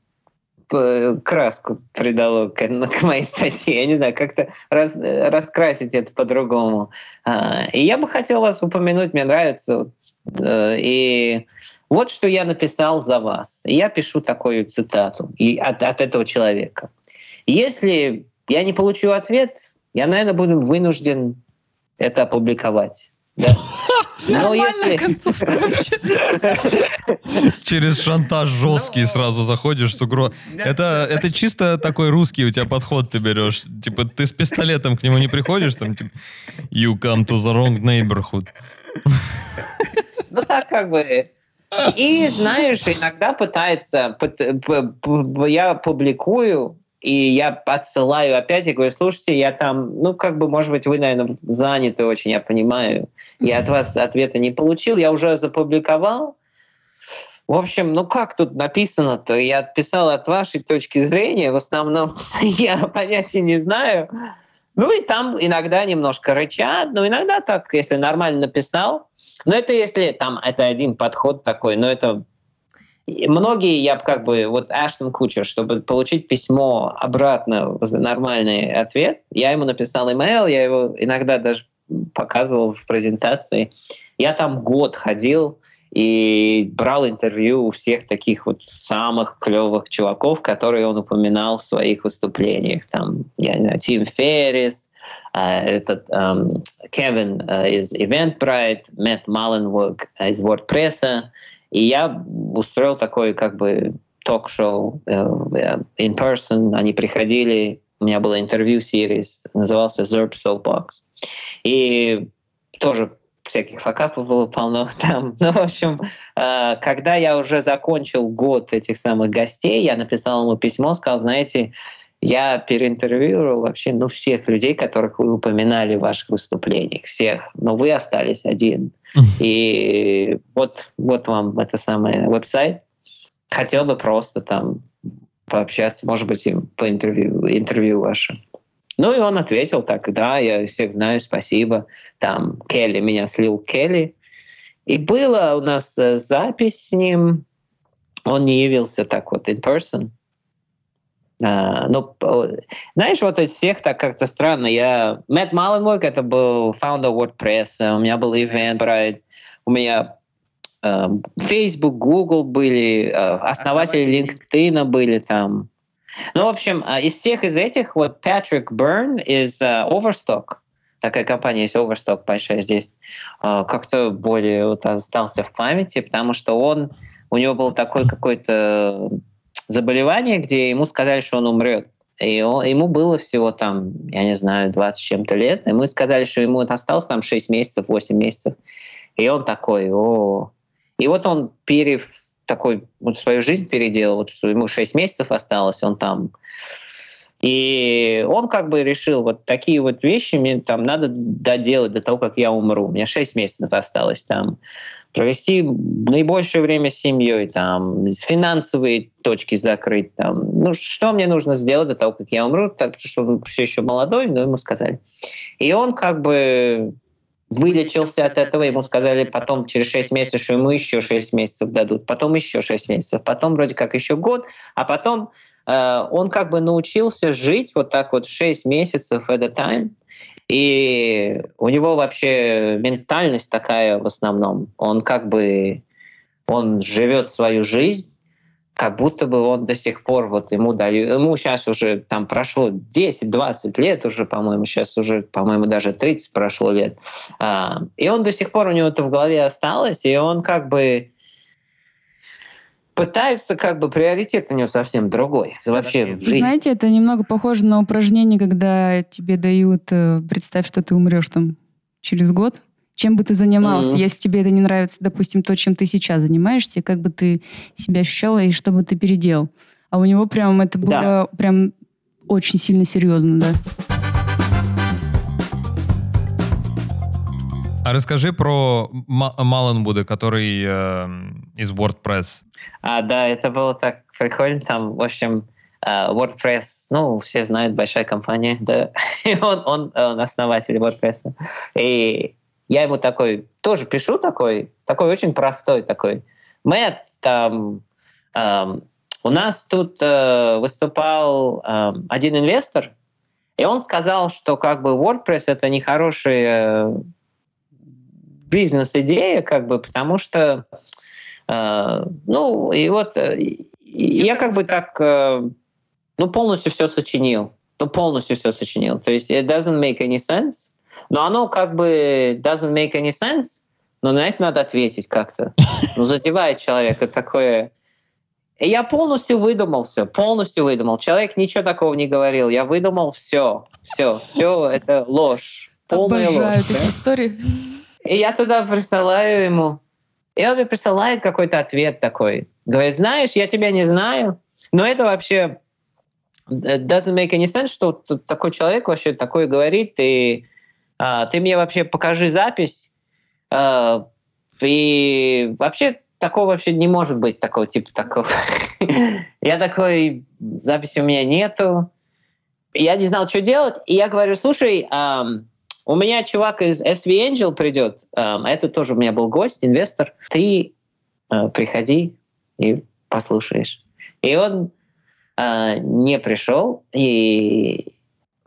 [SPEAKER 1] э, краску придало к, [laughs] к моей статье. Я не знаю, как-то раз, раскрасить это по-другому. А, и я бы хотел вас упомянуть, мне нравится. И вот что я написал за вас. Я пишу такую цитату и от, от этого человека. Если я не получу ответ, я, наверное, буду вынужден это опубликовать. Да. [laughs]
[SPEAKER 4] Но если... [laughs]
[SPEAKER 3] Через шантаж жесткий сразу заходишь с угро... Это, это чисто такой русский у тебя подход ты берешь. Типа ты с пистолетом к нему не приходишь, там типа you come to the wrong neighborhood. [laughs]
[SPEAKER 1] Ну так как бы И, знаешь, иногда пытается, я публикую, и я отсылаю опять и говорю, слушайте, я там, ну, как бы, может быть, вы, наверное, заняты очень, я понимаю. Я от вас ответа не получил, я уже запубликовал. В общем, ну как тут написано-то? Я писал от вашей точки зрения, в основном [laughs] я понятия не знаю. Ну и там иногда немножко рычат, но иногда так, если нормально написал. Но это если там это один подход такой, но это многие, я как бы, вот Эштон Кучер, чтобы получить письмо обратно, нормальный ответ, я ему написал имейл, я его иногда даже показывал в презентации. Я там год ходил, и брал интервью у всех таких вот самых клевых чуваков, которые он упоминал в своих выступлениях. Там, я не знаю, Тим Феррис, uh, этот um, Кевин uh, из Eventbrite, Мэтт Малленвук из WordPress. И я устроил такой как бы ток-шоу uh, in person. Они приходили, у меня было интервью сервис, назывался Zerp Soapbox. И тоже всяких факапов было полно [laughs] там. Ну, в общем, э, когда я уже закончил год этих самых гостей, я написал ему письмо, сказал, знаете, я переинтервьюировал вообще ну, всех людей, которых вы упоминали в ваших выступлениях, всех, но вы остались один. И вот, вот вам это самое веб-сайт. Хотел бы просто там пообщаться, может быть, по интервью, интервью ваше. Ну и он ответил так, да, я всех знаю, спасибо. Там Келли, меня слил Келли. И была у нас э, запись с ним. Он не явился так вот in person. А, ну, знаешь, вот из всех так как-то странно. Я... Мэтт Малленвик, это был founder WordPress, у меня был Eventbrite, у меня э, Facebook, Google были, э, основатели LinkedIn были там. Ну, в общем, а, из всех из этих, вот Патрик Берн из uh, Overstock, такая компания есть Overstock большая здесь, uh, как-то более вот остался в памяти, потому что он, у него было такое какое-то заболевание, где ему сказали, что он умрет. И он, ему было всего там, я не знаю, 20 с чем-то лет. И мы сказали, что ему осталось там 6 месяцев, 8 месяцев. И он такой, о. И вот он перев такой вот свою жизнь переделал, вот ему 6 месяцев осталось, он там. И он как бы решил, вот такие вот вещи мне там надо доделать до того, как я умру. У меня 6 месяцев осталось там. Провести наибольшее время с семьей, там, с финансовые точки закрыть. Там. Ну, что мне нужно сделать до того, как я умру, так что он все еще молодой, но ему сказали. И он как бы вылечился от этого, ему сказали потом через 6 месяцев, что ему еще 6 месяцев дадут, потом еще 6 месяцев, потом вроде как еще год, а потом э, он как бы научился жить вот так вот 6 месяцев at a time, и у него вообще ментальность такая в основном. Он как бы он живет свою жизнь как будто бы он до сих пор, вот ему дали, ему сейчас уже там прошло 10-20 лет уже, по-моему, сейчас уже, по-моему, даже 30 прошло лет. А, и он до сих пор, у него это в голове осталось, и он как бы пытается, как бы приоритет у него совсем другой. Вообще в жизни.
[SPEAKER 4] Знаете, это немного похоже на упражнение, когда тебе дают, э, представь, что ты умрешь там через год, чем бы ты занимался, mm-hmm. если тебе это не нравится, допустим, то, чем ты сейчас занимаешься, как бы ты себя ощущала и что бы ты переделал. А у него прям это было да. прям очень сильно серьезно, да.
[SPEAKER 3] А расскажи про Маланбуда, который э, из WordPress.
[SPEAKER 1] А, да, это было так прикольно. Там, в общем, uh, WordPress, ну, все знают, большая компания, да. [laughs] И он, он, он основатель WordPress. И я ему такой, тоже пишу такой, такой очень простой такой. Мэтт, там, эм, у нас тут э, выступал э, один инвестор, и он сказал, что как бы WordPress это не хорошая бизнес-идея, как бы, потому что, э, ну, и вот э, я как бы так, э, ну, полностью все сочинил, ну, полностью все сочинил. То есть it doesn't make any sense, но оно как бы doesn't make any sense, но на это надо ответить как-то. Ну, задевает человека такое... И я полностью выдумал все, полностью выдумал. Человек ничего такого не говорил. Я выдумал все, все, все это ложь. Полная
[SPEAKER 4] Обожаю
[SPEAKER 1] ложь.
[SPEAKER 4] такие да? истории.
[SPEAKER 1] И я туда присылаю ему. И он мне присылает какой-то ответ такой. Говорит, знаешь, я тебя не знаю, но это вообще doesn't make any sense, что такой человек вообще такое говорит, и ты мне вообще покажи запись, а, и вообще такого вообще не может быть, такого типа такого. [laughs] я такой, записи у меня нету, я не знал, что делать, и я говорю, слушай, у меня чувак из SV Angel придет, это тоже у меня был гость, инвестор, ты приходи и послушаешь. И он не пришел, и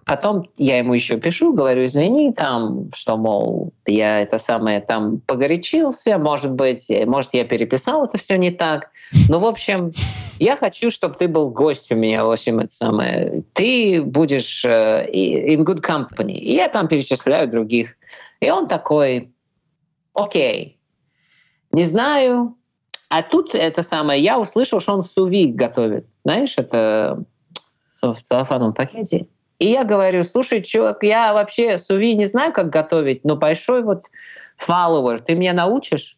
[SPEAKER 1] Потом я ему еще пишу, говорю, извини, там, что, мол, я это самое там погорячился, может быть, может, я переписал это все не так. Ну, в общем, я хочу, чтобы ты был гость у меня, в общем, это самое. Ты будешь uh, in good company. И я там перечисляю других. И он такой, окей, не знаю. А тут это самое, я услышал, что он суви готовит. Знаешь, это в целлофановом пакете. И я говорю, слушай, чувак, я вообще суви не знаю, как готовить, но большой вот follower, ты меня научишь?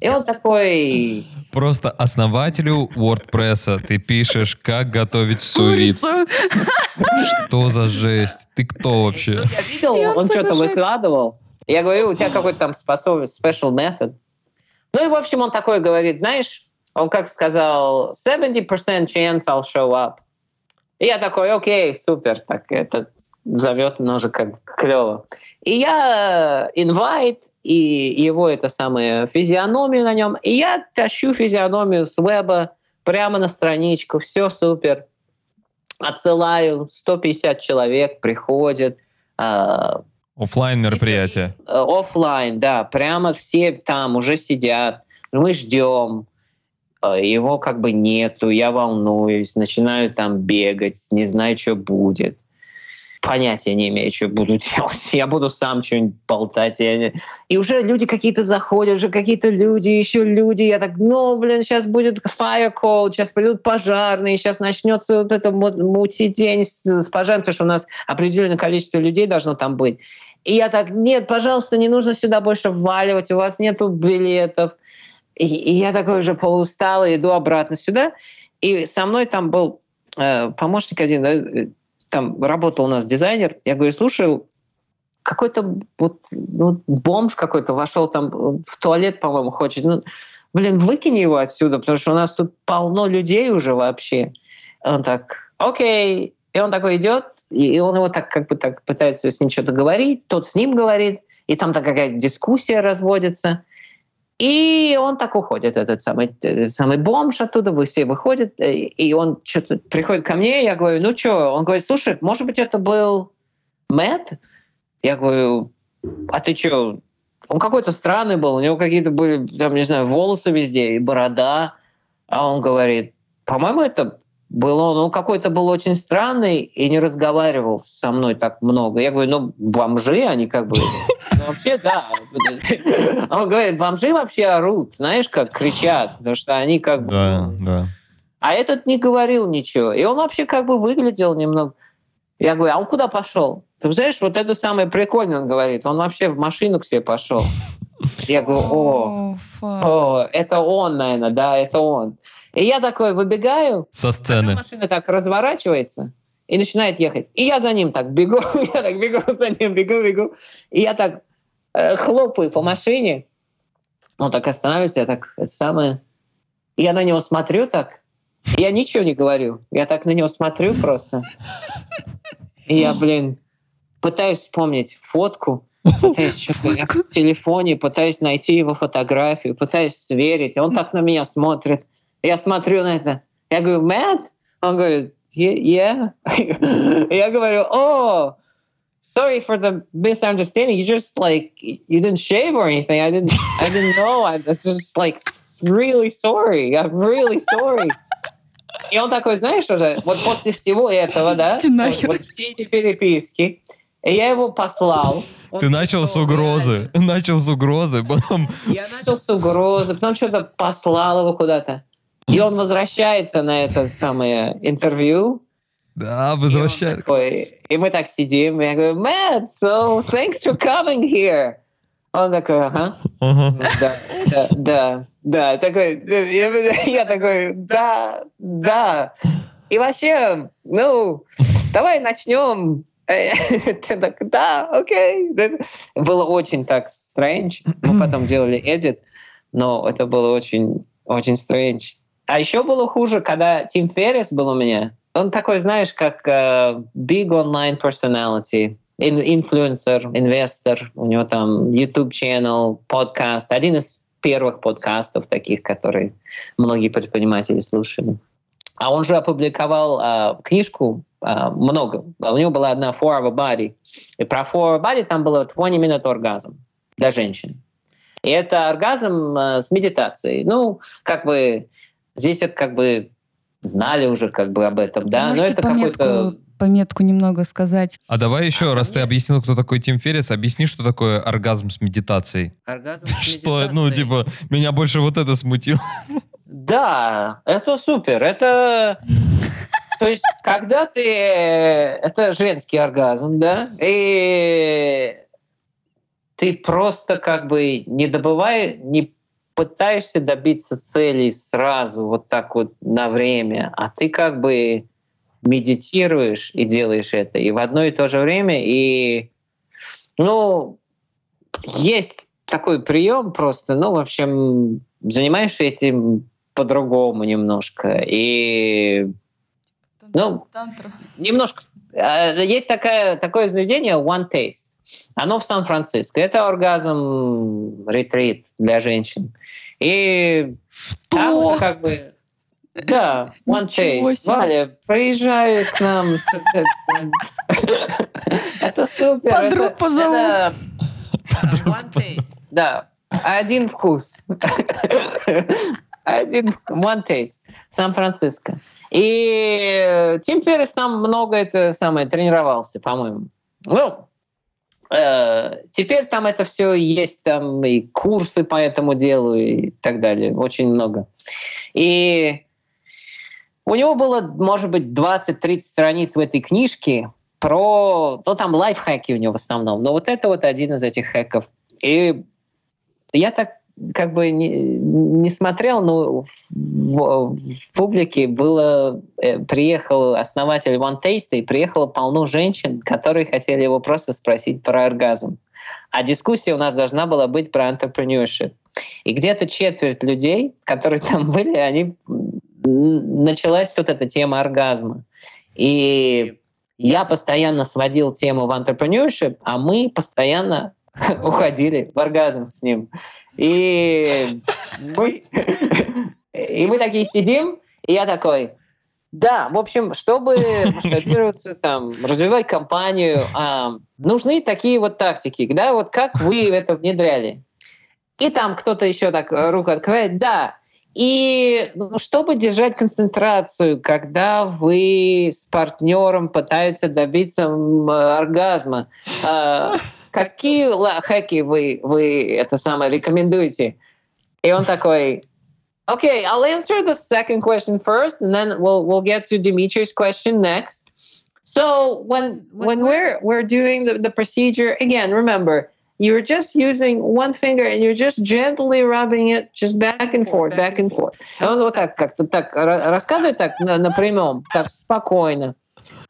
[SPEAKER 1] И он такой...
[SPEAKER 3] Просто основателю WordPress ты пишешь, как готовить суви. Что за жесть? Ты кто вообще? Ну,
[SPEAKER 1] я видел, он, он что-то выкладывал. Я говорю, у тебя какой-то там способность, special method. Ну и, в общем, он такой говорит, знаешь, он как сказал, 70% chance I'll show up. И я такой, окей, супер, так это зовет немножко клево. И я инвайт, и его это самое физиономию на нем, и я тащу физиономию с веба прямо на страничку, все супер. Отсылаю, 150 человек приходят.
[SPEAKER 3] А, офлайн мероприятие.
[SPEAKER 1] Офлайн, да, прямо все там уже сидят. Мы ждем. А, его как бы нету, я волнуюсь, начинаю там бегать, не знаю, что будет. Понятия не имею, что буду [laughs] делать. Я буду сам что-нибудь болтать. Я не... И уже люди какие-то заходят, уже какие-то люди, еще люди. Я так, ну, блин, сейчас будет fire call, сейчас придут пожарные, сейчас начнется вот это мутить день с, с пожаром, потому что у нас определенное количество людей должно там быть. И я так, нет, пожалуйста, не нужно сюда больше вваливать, у вас нету билетов. И, я такой уже полустала, иду обратно сюда. И со мной там был э, помощник один, да, э, там работал у нас дизайнер. Я говорю, слушай, какой-то вот ну, бомж какой-то вошел там в туалет, по-моему, хочет. Ну, блин, выкини его отсюда, потому что у нас тут полно людей уже вообще. Он так, окей. И он такой идет, и он его так как бы так пытается с ним что-то говорить, тот с ним говорит, и там такая дискуссия разводится. И он так уходит, этот самый, этот самый бомж оттуда, вы все выходят, э, и он что-то приходит ко мне, я говорю, ну что? Он говорит, слушай, может быть, это был Мэтт? Я говорю, а ты что? Он какой-то странный был, у него какие-то были, там, не знаю, волосы везде и борода. А он говорит, по-моему, это был он, он какой-то был очень странный и не разговаривал со мной так много. Я говорю, ну, бомжи, они как бы... Ну, вообще, да. [laughs] Он говорит, бомжи вообще орут, знаешь, как кричат, потому что они как бы...
[SPEAKER 3] Да, да.
[SPEAKER 1] А этот не говорил ничего. И он вообще как бы выглядел немного... Я говорю, а он куда пошел? Ты знаешь, вот это самое прикольное, он говорит. Он вообще в машину к себе пошел. Я говорю, о, о, это он, наверное, да, это он. И я такой выбегаю.
[SPEAKER 3] Со сцены.
[SPEAKER 1] Машина так разворачивается и начинает ехать. И я за ним так бегу, [laughs] я так бегу за ним, бегу, бегу. И я так э, хлопаю по машине. Он так останавливается, я так, это самое... Я на него смотрю так, я ничего не говорю. Я так на него смотрю просто. И я, блин, пытаюсь вспомнить фотку, пытаюсь что-то в телефоне, пытаюсь найти его фотографию, пытаюсь сверить. Он так на меня смотрит. Я смотрю на это. Я говорю, Мэтт? Он говорит, yeah. [laughs] Я говорю, oh, sorry for the misunderstanding. You just like you didn't shave or anything. I didn't. I didn't know. I'm just like really sorry. I'm really sorry. И он такой, знаешь, уже вот после всего этого, да, вот, вот все эти переписки, и я его послал.
[SPEAKER 3] Ты начал с угрозы. Начал с угрозы, потом...
[SPEAKER 1] Я начал с угрозы, потом что-то послал его куда-то. И [laughs] он возвращается на это самое интервью.
[SPEAKER 3] Да, возвращается.
[SPEAKER 1] И, и мы так сидим, и я говорю, Matt, so thanks for coming here. Он такой, ага.
[SPEAKER 3] Ага.
[SPEAKER 1] Да, да, да, да. Такой, я, я такой, да, да. И вообще, ну, давай начнем. [laughs] Ты так, да, окей. Было очень так strange. Мы потом делали edit, но это было очень, очень strange. А еще было хуже, когда Тим Феррис был у меня. Он такой, знаешь, как uh, big online personality инфлюенсер, инвестор, у него там YouTube channel, подкаст, один из первых подкастов таких, которые многие предприниматели слушали. А он же опубликовал э, книжку э, много. У него была одна Four a Body. И про Four a Body там было 20 минут оргазм для женщин. И это оргазм э, с медитацией. Ну, как бы здесь это как бы знали уже как бы об этом, да, но это какой-то
[SPEAKER 4] пометку немного сказать.
[SPEAKER 3] А давай еще, а, раз нет. ты объяснил, кто такой Тим Феррис, объясни, что такое оргазм с медитацией.
[SPEAKER 1] Оргазм [laughs] с
[SPEAKER 3] Что, ну, типа, меня больше вот это смутило.
[SPEAKER 1] Да, это супер. Это... То есть, когда ты... Это женский оргазм, да? И ты просто как бы не добываешь, не пытаешься добиться целей сразу, вот так вот на время, а ты как бы медитируешь и делаешь это, и в одно и то же время, и, ну, есть такой прием просто, ну, в общем, занимаешься этим по-другому немножко, и, ну, немножко. А, есть такая, такое заведение One Taste. Оно в Сан-Франциско. Это оргазм ретрит для женщин. И
[SPEAKER 4] Что?
[SPEAKER 1] там как бы да, One Taste. Валя, приезжай к нам. Это супер.
[SPEAKER 4] Подруг позову.
[SPEAKER 1] One Taste. Да, один вкус. Один One Taste. Сан-Франциско. И Тим Феррис там много это самое тренировался, по-моему. Ну, э, теперь там это все есть, там и курсы по этому делу и так далее, очень много. И у него было, может быть, 20-30 страниц в этой книжке про... Ну, там лайфхаки у него в основном. Но вот это вот один из этих хэков. И я так как бы не, не смотрел, но в, в, публике было, э, приехал основатель One Taste, и приехало полно женщин, которые хотели его просто спросить про оргазм. А дискуссия у нас должна была быть про entrepreneurship. И где-то четверть людей, которые там были, они началась вот эта тема оргазма. И я постоянно сводил тему в entrepreneurship, а мы постоянно [laughs] уходили в оргазм с ним. И мы, и мы такие сидим, и я такой, да, в общем, чтобы масштабироваться, там, развивать компанию, а, нужны такие вот тактики, да, вот как вы это внедряли. И там кто-то еще так руку открывает, да, и ну, чтобы держать концентрацию, когда вы с партнером пытаетесь добиться оргазма, э, какие хэки вы, вы это самое рекомендуете? И он такой, Okay, I'll answer the second question first, and then we'll we'll get to Dimitri's question next. So when when we're we're doing the, the procedure again, remember you're just using one finger and you're just gently rubbing it just back and forth, back and forth. Он вот так как-то так рассказывает так напрямую, так спокойно.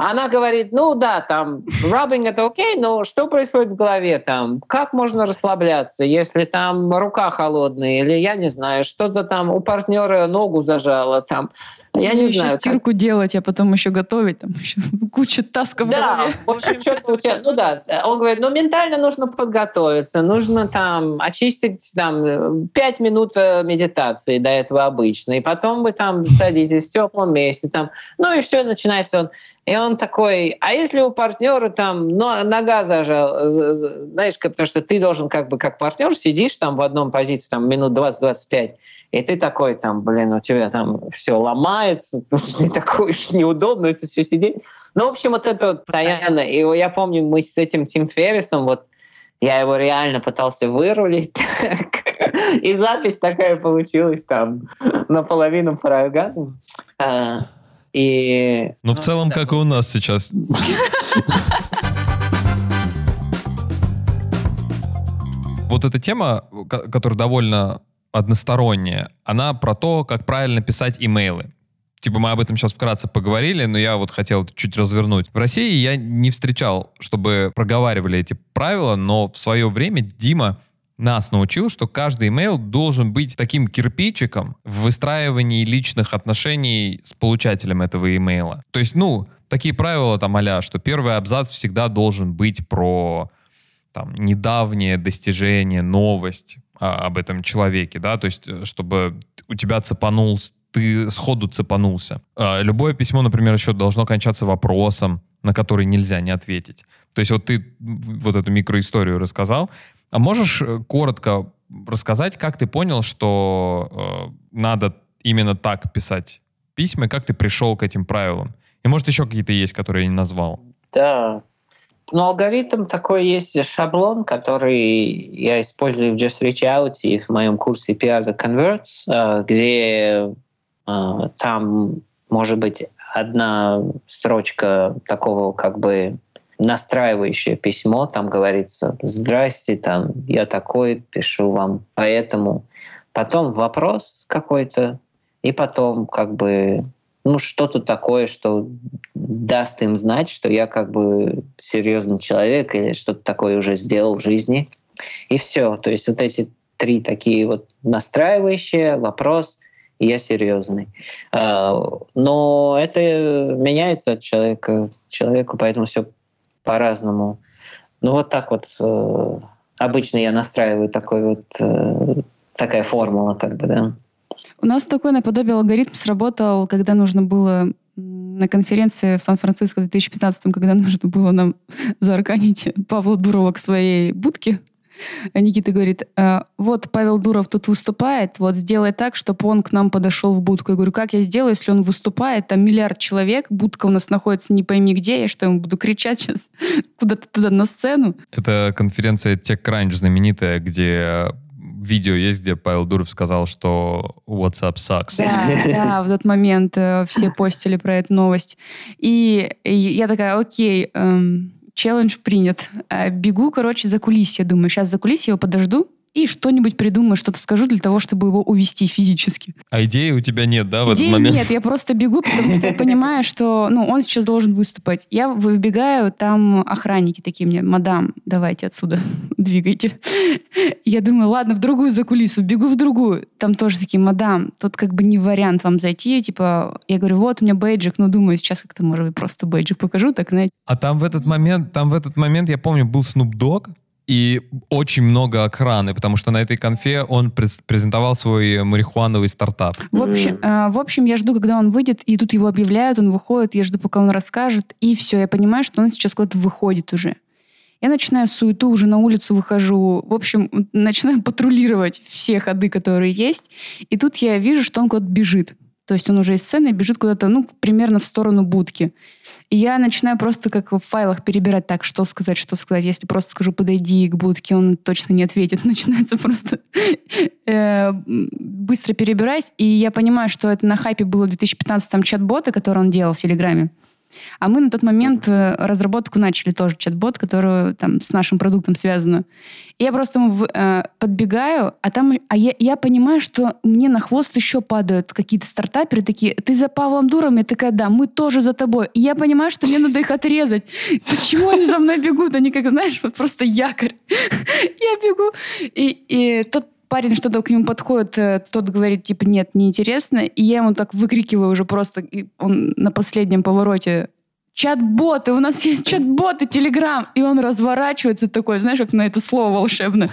[SPEAKER 1] Она говорит, ну да, там, rubbing это окей, но что происходит в голове там? Как можно расслабляться, если там рука холодная, или я не знаю, что-то там у партнера ногу зажало там. Я не
[SPEAKER 4] еще
[SPEAKER 1] знаю.
[SPEAKER 4] стирку как... делать, а потом еще готовить, там еще [laughs] куча тасков
[SPEAKER 1] да,
[SPEAKER 4] в
[SPEAKER 1] общем, что-то у тебя, ну да, он говорит, ну ментально нужно подготовиться, нужно там очистить там пять минут э, медитации до этого обычно, и потом вы там садитесь в теплом месте, там, ну и все, начинается он. И он такой, а если у партнера там нога зажала, знаешь, потому что ты должен как бы как партнер сидишь там в одном позиции там минут 20-25, и ты такой там, блин, у тебя там все ломается, ты такой уж неудобно это все сидеть. Ну, в общем, вот это вот постоянно. И я помню, мы с этим Тим Феррисом, вот я его реально пытался вырулить. [laughs] И запись такая получилась там наполовину про оргазм. А, и...
[SPEAKER 3] Ну, в целом, как и у нас сейчас. [laughs] Вот эта тема, ко- которая довольно односторонняя, она про то, как правильно писать имейлы. Типа мы об этом сейчас вкратце поговорили, но я вот хотел чуть развернуть. В России я не встречал, чтобы проговаривали эти правила, но в свое время Дима нас научил, что каждый имейл должен быть таким кирпичиком в выстраивании личных отношений с получателем этого имейла. То есть, ну, такие правила там а что первый абзац всегда должен быть про там, недавнее достижение, новость а, об этом человеке, да, то есть, э, чтобы у тебя цепанул, ты сходу цепанулся. А, любое письмо, например, еще должно кончаться вопросом, на который нельзя не ответить. То есть вот ты вот эту микроисторию рассказал, а можешь э, коротко рассказать, как ты понял, что э, надо именно так писать письма, и как ты пришел к этим правилам? И может еще какие-то есть, которые я не назвал?
[SPEAKER 1] Да. Ну, алгоритм такой есть шаблон, который я использую в Just Reach Out и в моем курсе PR the Converts, где там может быть одна строчка такого как бы настраивающее письмо, там говорится «Здрасте, там, я такой, пишу вам поэтому». Потом вопрос какой-то, и потом как бы ну, что-то такое, что даст им знать, что я как бы серьезный человек или что-то такое уже сделал в жизни. И все. То есть вот эти три такие вот настраивающие, вопрос, и я серьезный. А, но это меняется от человека к человеку, поэтому все по-разному. Ну вот так вот э, обычно я настраиваю такой вот э, такая формула, как бы, да.
[SPEAKER 4] У нас такой наподобие алгоритм сработал, когда нужно было на конференции в Сан-Франциско в 2015, когда нужно было нам [laughs] заарканить Павла Дурова к своей будке, Никита говорит, «Э, вот Павел Дуров тут выступает, вот сделай так, чтобы он к нам подошел в будку. Я говорю, как я сделаю, если он выступает, там миллиард человек, будка у нас находится не пойми где, я что, ему буду кричать сейчас [laughs] куда-то туда на сцену?
[SPEAKER 3] Это конференция TechCrunch знаменитая, где видео есть, где Павел Дуров сказал, что WhatsApp sucks.
[SPEAKER 4] Да, да, в этот момент э, все постили про эту новость. И, и я такая, окей, эм, челлендж принят. Э, бегу, короче, за кулисье. Думаю, сейчас за кулисье его подожду, и что-нибудь придумаю, что-то скажу для того, чтобы его увести физически.
[SPEAKER 3] А идеи у тебя нет, да, в
[SPEAKER 4] Идеи
[SPEAKER 3] этот момент?
[SPEAKER 4] нет, я просто бегу, потому что я [laughs] понимаю, что ну, он сейчас должен выступать. Я выбегаю, там охранники такие мне, мадам, давайте отсюда, [laughs] двигайте. Я думаю, ладно, в другую за кулису, бегу в другую. Там тоже такие, мадам, тут как бы не вариант вам зайти, типа, я говорю, вот у меня бейджик, ну думаю, сейчас как-то, может быть, просто бейджик покажу, так, знаете.
[SPEAKER 3] А там в этот момент, там в этот момент, я помню, был Snoop Dogg, и очень много охраны, потому что на этой конфе он през- презентовал свой марихуановый стартап.
[SPEAKER 4] В общем, э, в общем, я жду, когда он выйдет, и тут его объявляют, он выходит, я жду, пока он расскажет, и все, я понимаю, что он сейчас куда-то выходит уже. Я начинаю суету, уже на улицу выхожу. В общем, начинаю патрулировать все ходы, которые есть. И тут я вижу, что он куда-то бежит. То есть он уже из сцены бежит куда-то, ну, примерно в сторону будки. И я начинаю просто как в файлах перебирать так, что сказать, что сказать. Если просто скажу «подойди к будке», он точно не ответит. [laughs] Начинается просто э, быстро перебирать. И я понимаю, что это на хайпе было в 2015-м чат-боты, который он делал в Телеграме. А мы на тот момент э, разработку начали тоже чат-бот, который там с нашим продуктом связано. И я просто ему э, подбегаю, а там, а я, я понимаю, что мне на хвост еще падают какие-то стартаперы такие. Ты за Павлом Дуром? Я такая, да, мы тоже за тобой. И я понимаю, что мне надо их отрезать. Почему они за мной бегут? Они как, знаешь, вот просто якорь. [laughs] Я бегу, и, и тот парень что-то к нему подходит, э, тот говорит, типа, нет, неинтересно. И я ему так выкрикиваю уже просто, и он на последнем повороте чат-боты, у нас есть чат-боты, Телеграм. И он разворачивается такой, знаешь, как на это слово волшебно.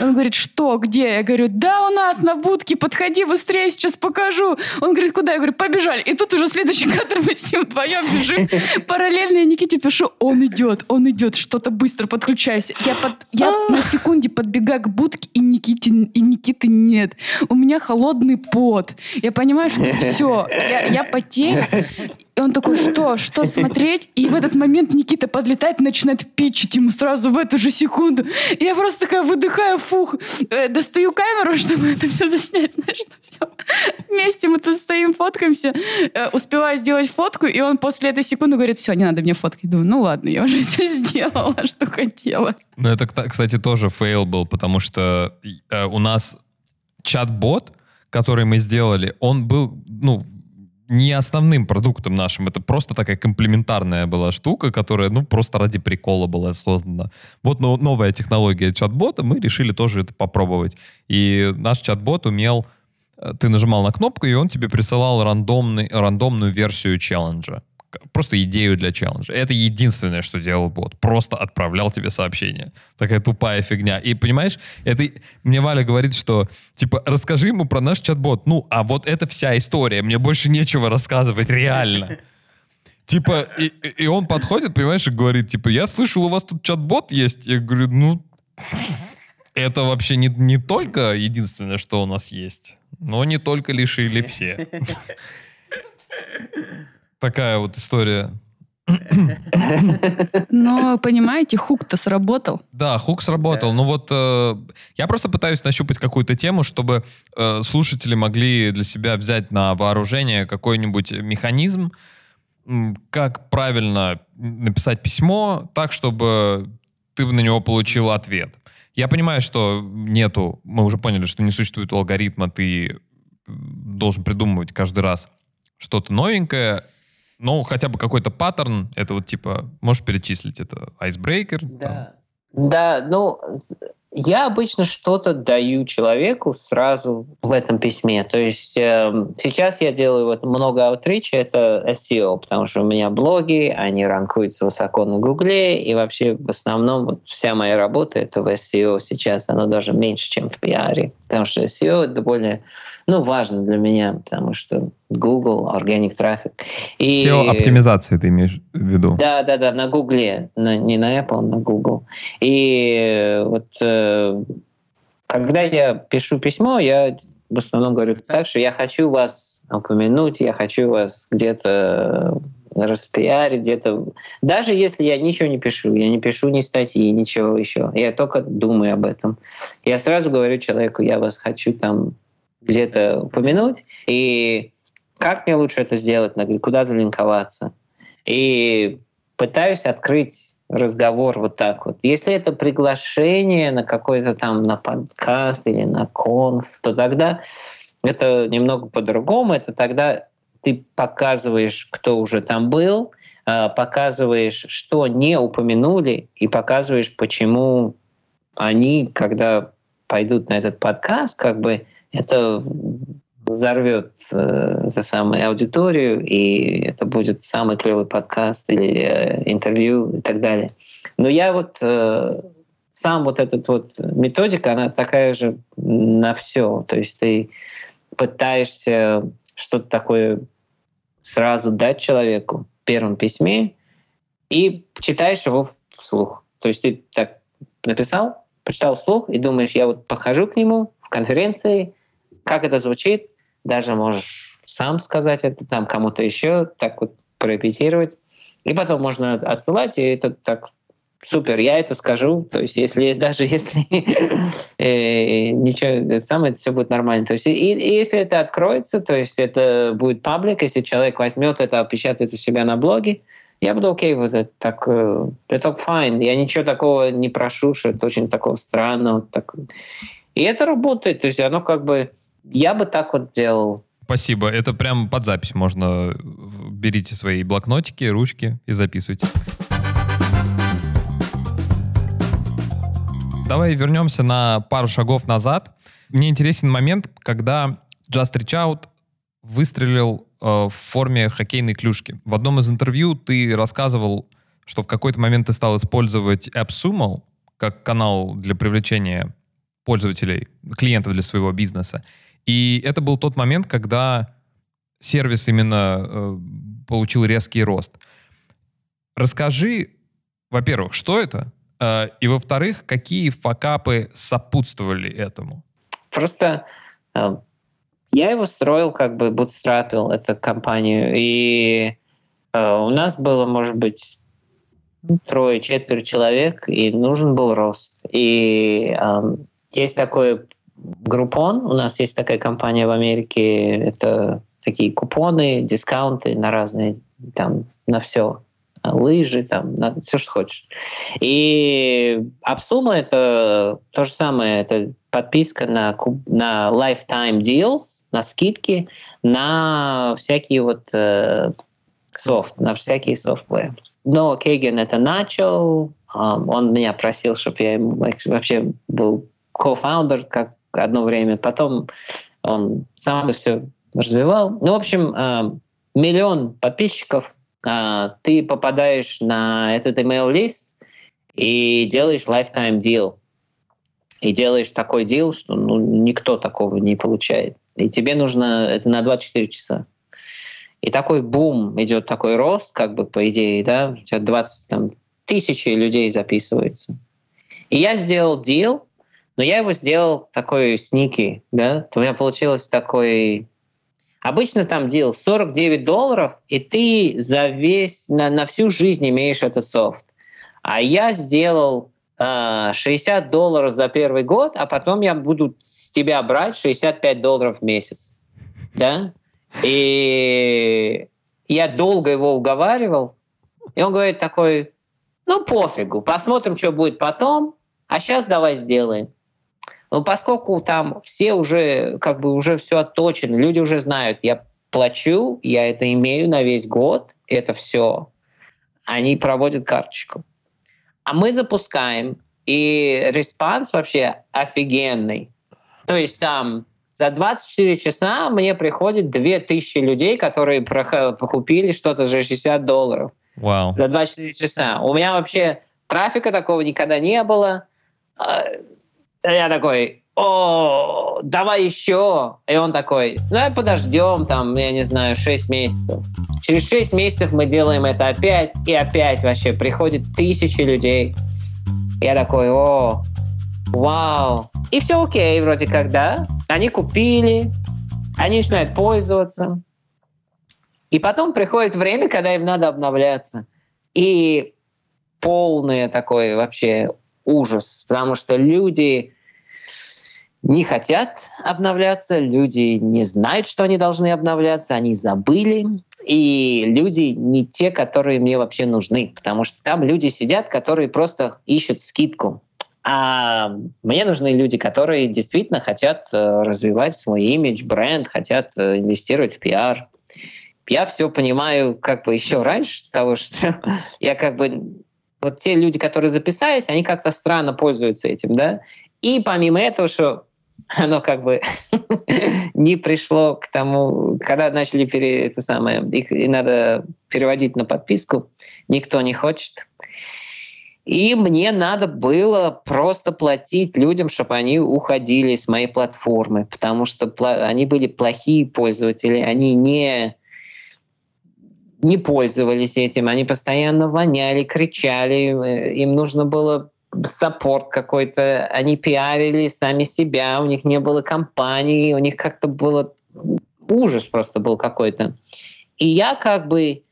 [SPEAKER 4] Он говорит, что, где? Я говорю, да, у нас на будке, подходи быстрее, сейчас покажу. Он говорит, куда? Я говорю, побежали. И тут уже следующий кадр мы с ним вдвоем бежим. Параллельно я Никите пишу, он идет, он идет, что-то быстро подключайся. Я, под, я на секунде подбегаю к будке, и Никите, и Никиты нет. У меня холодный пот. Я понимаю, что все, я, я потею. И он такой, что, что смотреть? И в этот момент Никита подлетает начинает пичить ему сразу в эту же секунду. И я просто такая выдыхаю, фух, э, достаю камеру, [laughs] чтобы это все заснять, знаешь, что все. Вместе мы тут стоим, фоткаемся, э, успеваю сделать фотку, и он после этой секунды говорит, все, не надо мне фоткать. Думаю, ну ладно, я уже [laughs] все сделала, что хотела.
[SPEAKER 3] Ну, это, кстати, тоже фейл был, потому что э, у нас чат-бот, который мы сделали, он был, ну, не основным продуктом нашим, это просто такая комплементарная была штука, которая, ну, просто ради прикола была создана. Вот ну, новая технология чат-бота, мы решили тоже это попробовать. И наш чат-бот умел, э, ты нажимал на кнопку, и он тебе присылал рандомный, рандомную версию челленджа просто идею для челленджа. Это единственное, что делал бот. Просто отправлял тебе сообщение. Такая тупая фигня. И понимаешь, это мне Валя говорит, что типа расскажи ему про наш чат-бот. Ну, а вот это вся история. Мне больше нечего рассказывать реально. Типа, и, и он подходит, понимаешь, и говорит, типа, я слышал, у вас тут чат-бот есть. Я говорю, ну, это вообще не, не только единственное, что у нас есть, но не только лишили все. Такая вот история.
[SPEAKER 4] Но, понимаете, хук-то сработал.
[SPEAKER 3] Да, хук сработал. Ну вот э, я просто пытаюсь нащупать какую-то тему, чтобы э, слушатели могли для себя взять на вооружение какой-нибудь механизм, как правильно написать письмо так, чтобы ты на него получил ответ. Я понимаю, что нету, мы уже поняли, что не существует алгоритма, ты должен придумывать каждый раз что-то новенькое, ну, хотя бы какой-то паттерн, это вот типа, можешь перечислить, это айсбрейкер?
[SPEAKER 1] Да. Да, ну, я обычно что-то даю человеку сразу в этом письме. То есть э, сейчас я делаю вот много аутрича, это SEO, потому что у меня блоги, они ранкуются высоко на Гугле, и вообще в основном вот вся моя работа это в SEO сейчас, оно даже меньше, чем в пиаре, потому что SEO это более, ну, важно для меня, потому что Google, organic трафик.
[SPEAKER 3] И... SEO-оптимизация ты имеешь в виду?
[SPEAKER 1] Да, да, да, на Гугле, на, не на Apple, на Google. И вот э, когда я пишу письмо, я в основном говорю так, что я хочу вас упомянуть, я хочу вас где-то распиарить, где-то... Даже если я ничего не пишу, я не пишу ни статьи, ничего еще, я только думаю об этом. Я сразу говорю человеку, я вас хочу там где-то упомянуть, и как мне лучше это сделать, куда залинковаться. И пытаюсь открыть разговор вот так вот. Если это приглашение на какой-то там на подкаст или на конф, то тогда это немного по-другому. Это тогда ты показываешь, кто уже там был, а, показываешь, что не упомянули, и показываешь, почему они, когда пойдут на этот подкаст, как бы это взорвет э, эту самую аудиторию, и это будет самый клевый подкаст или э, интервью и так далее. Но я вот э, сам вот этот вот методика, она такая же на все. То есть ты пытаешься что-то такое сразу дать человеку в первом письме и читаешь его вслух. То есть ты так написал, прочитал вслух и думаешь, я вот подхожу к нему в конференции, как это звучит, даже можешь сам сказать это там кому-то еще, так вот порепетировать. И потом можно отсылать, и это так супер, я это скажу. То есть, если [laughs] даже если э, ничего, самое, это все будет нормально. То есть, и, и если это откроется, то есть это будет паблик, если человек возьмет это, опечатает у себя на блоге, я буду окей вот это так, э, это fine. Я ничего такого не прошу, что это очень такого странного. Так. И это работает, то есть оно как бы я бы так вот делал.
[SPEAKER 3] Спасибо. Это прям под запись можно. Берите свои блокнотики, ручки и записывайте. Давай вернемся на пару шагов назад. Мне интересен момент, когда Just Reach Out выстрелил э, в форме хоккейной клюшки. В одном из интервью ты рассказывал, что в какой-то момент ты стал использовать AppSumo как канал для привлечения пользователей, клиентов для своего бизнеса. И это был тот момент, когда сервис именно э, получил резкий рост. Расскажи, во-первых, что это, э, и во-вторых, какие факапы сопутствовали этому?
[SPEAKER 1] Просто э, я его строил, как бы бутстрапил эту компанию, и Э, у нас было, может быть, трое-четверо человек, и нужен был рост. И э, есть такой группон, у нас есть такая компания в Америке, это такие купоны, дискаунты на разные, там, на все лыжи, там, на все, что хочешь. И AppSumo — это то же самое, это подписка на, на lifetime deals, на скидки, на всякие вот э, софт, на всякие software. Noah Kagan это начал, он меня просил, чтобы я ему вообще был co-founder как одно время, потом он сам все развивал. Ну, в общем, э, миллион подписчиков, э, ты попадаешь на этот email-лист и делаешь lifetime deal. И делаешь такой deal, что ну, никто такого не получает. И тебе нужно это на 24 часа. И такой бум идет, такой рост, как бы по идее, да, у тебя 20 там, тысячи людей записывается. И я сделал deal, но я его сделал такой сники, да, у меня получилось такой... Обычно там deal 49 долларов, и ты за весь, на, на всю жизнь имеешь этот софт. А я сделал э, а, 60 долларов за первый год, а потом я буду с тебя брать 65 долларов в месяц. Да? И я долго его уговаривал, и он говорит такой, ну пофигу, посмотрим, что будет потом, а сейчас давай сделаем. Но поскольку там все уже, как бы уже все отточено, люди уже знают, я плачу, я это имею на весь год, это все, они проводят карточку. А мы запускаем, и response вообще офигенный. То есть там за 24 часа мне приходит 2000 людей, которые покупили что-то за 60 долларов.
[SPEAKER 3] Wow.
[SPEAKER 1] За 24 часа. У меня вообще трафика такого никогда не было. Я такой, о, давай еще. И он такой, давай подождем, там, я не знаю, 6 месяцев. Через 6 месяцев мы делаем это опять, и опять вообще приходит тысячи людей. Я такой, о, вау. И все окей, вроде как, да? Они купили, они начинают пользоваться. И потом приходит время, когда им надо обновляться. И полный такой вообще ужас, потому что люди не хотят обновляться, люди не знают, что они должны обновляться, они забыли, и люди не те, которые мне вообще нужны, потому что там люди сидят, которые просто ищут скидку. А мне нужны люди, которые действительно хотят э, развивать свой имидж, бренд, хотят э, инвестировать в пиар. Я все понимаю как бы еще раньше того, что [laughs] я как бы... Вот те люди, которые записались, они как-то странно пользуются этим, да? И помимо этого, что [laughs] оно как бы [laughs] не пришло к тому, когда начали пере, это самое, их и надо переводить на подписку, никто не хочет. И мне надо было просто платить людям, чтобы они уходили с моей платформы, потому что они были плохие пользователи, они не, не пользовались этим, они постоянно воняли, кричали, им нужно было саппорт какой-то, они пиарили сами себя, у них не было компании, у них как-то было ужас просто был какой-то. И я как бы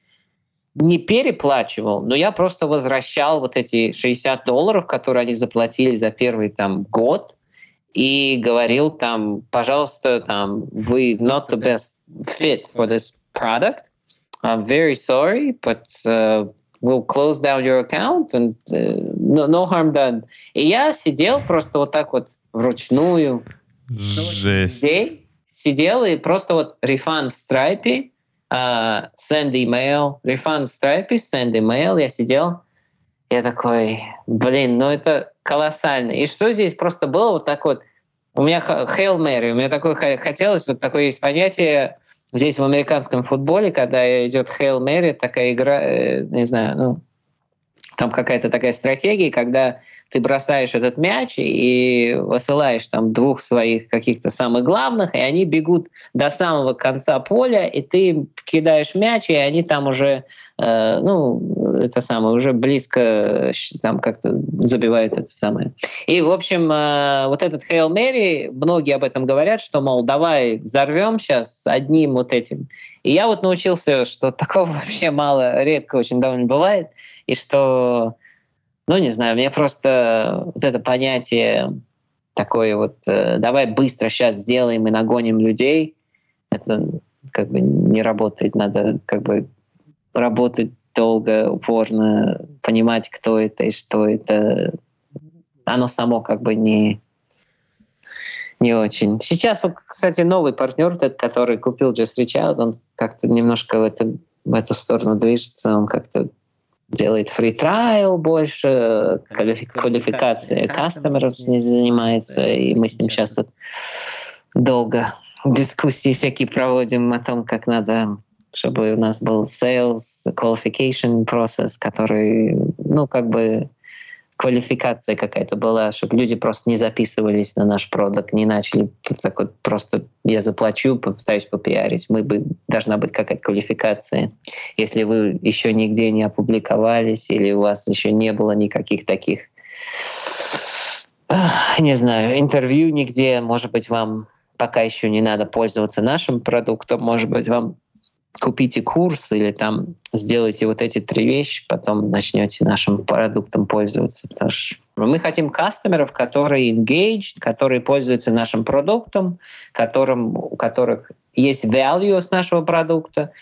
[SPEAKER 1] не переплачивал, но я просто возвращал вот эти 60 долларов, которые они заплатили за первый там год, и говорил там, пожалуйста, там, вы not the best fit for this product. I'm very sorry, but uh, we'll close down your account and uh, no, no harm done. И я сидел просто вот так вот вручную.
[SPEAKER 3] Жесть.
[SPEAKER 1] День сидел и просто вот refund Stripe, uh, send email, refund Stripe, send email. Я сидел, я такой, блин, ну это колоссально. И что здесь просто было вот так вот, у меня Hail Mary, у меня такое хотелось, вот такое есть понятие здесь в американском футболе, когда идет Hail Mary, такая игра, э, не знаю, ну, там какая-то такая стратегия, когда ты бросаешь этот мяч и высылаешь там двух своих каких-то самых главных, и они бегут до самого конца поля, и ты кидаешь мяч, и они там уже, э, ну, это самое, уже близко там как-то забивают это самое. И, в общем, вот этот Hail Mary, многие об этом говорят, что, мол, давай взорвем сейчас одним вот этим. И я вот научился, что [laughs] такого вообще мало, редко очень довольно бывает, и что, ну, не знаю, мне просто вот это понятие такое вот, давай быстро сейчас сделаем и нагоним людей, это как бы не работает, надо как бы работать долго, упорно, понимать, кто это и что это. Оно само как бы не, не очень. Сейчас, вот, кстати, новый партнер, этот, который купил Just Reach Out, он как-то немножко в, это, в эту сторону движется, он как-то делает free trial больше, квалификация кастомеров не занимается, и мы с ним сейчас вот долго дискуссии всякие проводим о том, как надо чтобы у нас был sales qualification процесс, который, ну, как бы квалификация какая-то была, чтобы люди просто не записывались на наш продукт, не начали так вот просто я заплачу, попытаюсь попиарить. Мы бы должна быть какая-то квалификация. Если вы еще нигде не опубликовались или у вас еще не было никаких таких не знаю, интервью нигде, может быть, вам пока еще не надо пользоваться нашим продуктом, может быть, вам купите курс или там сделайте вот эти три вещи, потом начнете нашим продуктом пользоваться. Потому что мы хотим кастомеров, которые engaged, которые пользуются нашим продуктом, которым, у которых есть value с нашего продукта,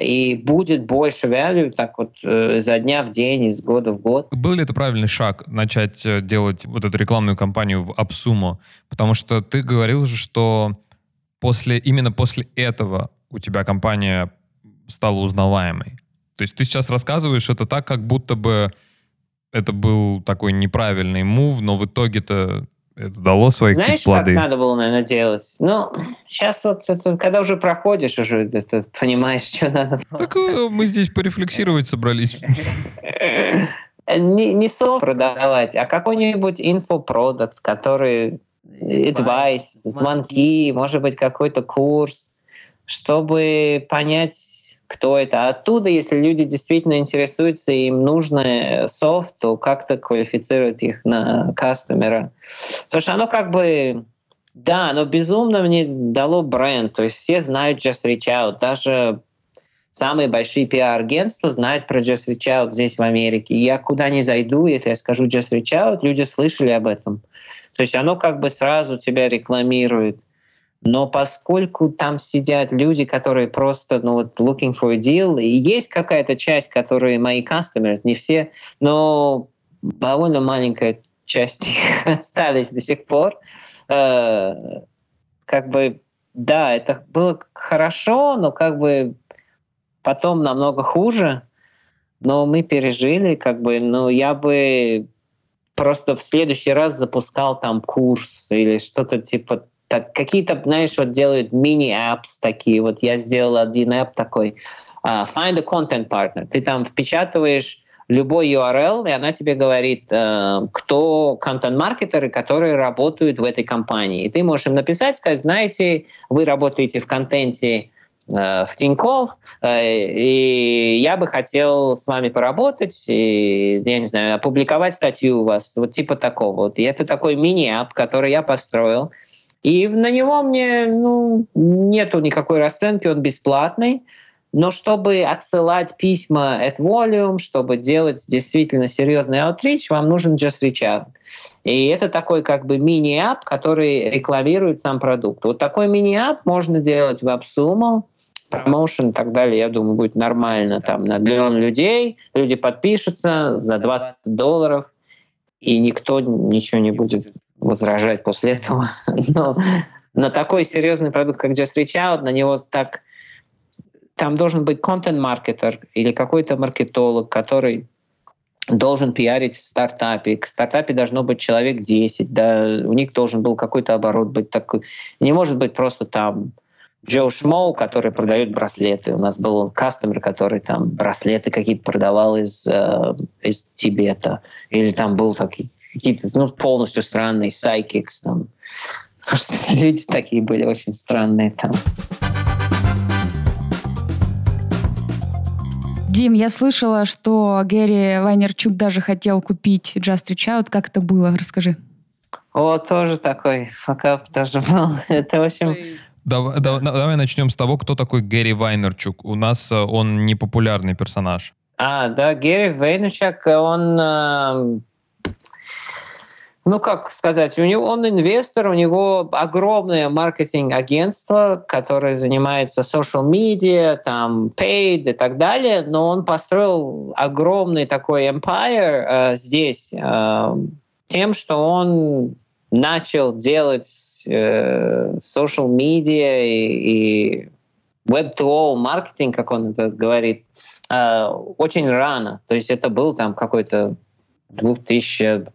[SPEAKER 1] и будет больше value так вот э, за дня в день, из года в год.
[SPEAKER 3] Был ли это правильный шаг начать э, делать вот эту рекламную кампанию в Абсумо? Потому что ты говорил же, что после, именно после этого у тебя компания стала узнаваемой. То есть ты сейчас рассказываешь это так, как будто бы это был такой неправильный мув, но в итоге-то это дало свои
[SPEAKER 1] Знаешь,
[SPEAKER 3] плоды.
[SPEAKER 1] как надо было, наверное, делать? Ну, сейчас вот это, когда уже проходишь, уже это, понимаешь, что надо
[SPEAKER 3] было. Так э, мы здесь порефлексировать собрались.
[SPEAKER 1] Не, не софт продавать, а какой-нибудь инфопродукт, который advice, звонки, может быть, какой-то курс, чтобы понять, кто это. оттуда, если люди действительно интересуются, им нужно софт, то как-то квалифицирует их на кастомера. Потому что оно как бы да, оно безумно мне дало бренд. То есть все знают Just Reach Out. Даже самые большие пиар-агентства знают про Just Reach Out здесь, в Америке. Я куда не зайду, если я скажу Just Reach Out, люди слышали об этом. То есть оно как бы сразу тебя рекламирует. Но поскольку там сидят люди, которые просто, ну вот, looking for a deal, и есть какая-то часть, которые мои customers, не все, но довольно маленькая часть их [laughs] остались до сих пор. Э, как бы, да, это было хорошо, но как бы потом намного хуже. Но мы пережили, как бы, но я бы просто в следующий раз запускал там курс или что-то типа так, какие-то, знаешь, вот делают мини-апps такие. Вот я сделал один app такой. Uh, find a content partner. Ты там впечатываешь любой URL, и она тебе говорит, uh, кто контент-маркетеры, которые работают в этой компании. И ты можешь им написать, сказать, знаете, вы работаете в контенте uh, в Тинькофф, и я бы хотел с вами поработать, и, я не знаю, опубликовать статью у вас, вот типа такого. Вот. И это такой мини-апп, который я построил. И на него мне ну, нету никакой расценки, он бесплатный. Но чтобы отсылать письма at volume, чтобы делать действительно серьезный outreach, вам нужен Just Reach Out. И это такой как бы мини-ап, который рекламирует сам продукт. Вот такой мини-ап можно делать в AppSumo, промоушен и так далее, я думаю, будет нормально. Там на миллион людей, люди подпишутся за 20 долларов, и никто ничего не будет возражать после этого. [laughs] Но на такой серьезный продукт, как Just Reach Out, на него так... Там должен быть контент-маркетер или какой-то маркетолог, который должен пиарить в стартапе. К стартапе должно быть человек 10, да, у них должен был какой-то оборот быть такой. Не может быть просто там Джо Шмоу, который продает браслеты. У нас был кастомер, который там браслеты какие-то продавал из, э, из Тибета. Или там был какие-то ну, полностью странные сайкикс. Там. Просто [laughs] люди такие были очень странные там.
[SPEAKER 4] Дим, я слышала, что Гэри Вайнерчук даже хотел купить Just Reach Out. Как это было? Расскажи.
[SPEAKER 1] О, тоже такой факап тоже был. [laughs] Это, в общем...
[SPEAKER 3] Давай, да. давай начнем с того, кто такой Гэри Вайнерчук. У нас э, он не популярный персонаж.
[SPEAKER 1] А, да, Гэри Вайнерчук, он э, ну, как сказать, у него он инвестор, у него огромное маркетинг-агентство, которое занимается social media, там, paid и так далее, но он построил огромный такой empire э, здесь э, тем, что он начал делать э, social media и, и web-to-all маркетинг, как он это говорит, э, очень рано. То есть это был там какой-то 2000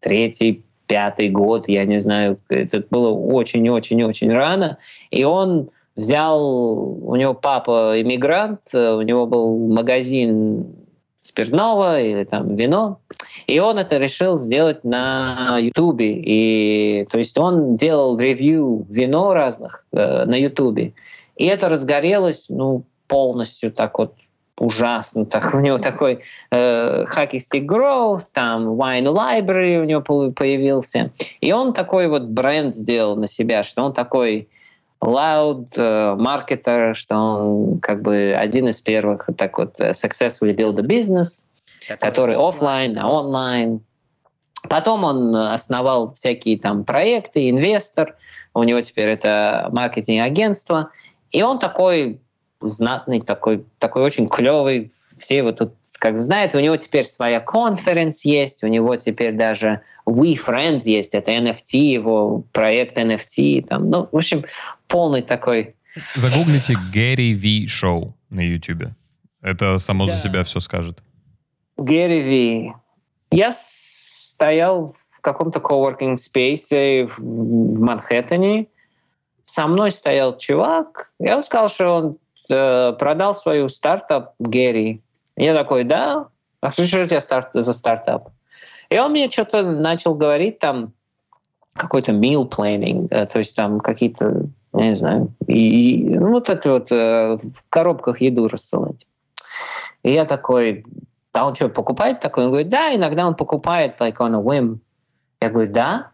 [SPEAKER 1] третий, пятый год, я не знаю, это было очень-очень-очень рано, и он взял, у него папа иммигрант, у него был магазин спиртного или там вино, и он это решил сделать на Ютубе. И то есть он делал ревью вино разных э, на Ютубе. И это разгорелось, ну, полностью так вот ужасно. [laughs] Так, у него такой э, Hockey Stick Growth, там Wine Library у него появился. И он такой вот бренд сделал на себя, что он такой loud э, маркетер, что он как бы один из первых так вот э, successfully build a business, который офлайн, а онлайн. Потом он основал всякие там проекты, инвестор, у него теперь это маркетинг-агентство, и он такой знатный, такой, такой очень клевый. Все его тут как знают. У него теперь своя конференц есть, у него теперь даже We Friends есть, это NFT, его проект NFT. Там, ну, в общем, полный такой...
[SPEAKER 3] Загуглите Гэри Ви Шоу на YouTube. Это само да. за себя все скажет.
[SPEAKER 1] Гэри Ви. Я стоял в каком-то coworking space в Манхэттене. Со мной стоял чувак. Я сказал, что он Э, продал свою стартап Гэри. Я такой, да? А что у тебя старт, за стартап? И он мне что-то начал говорить там, какой-то meal planning, э, то есть там какие-то, я не знаю, и, ну вот это вот э, в коробках еду рассылать. И я такой, а он что, покупает такой? Он говорит, да, иногда он покупает like on a whim. Я говорю, да?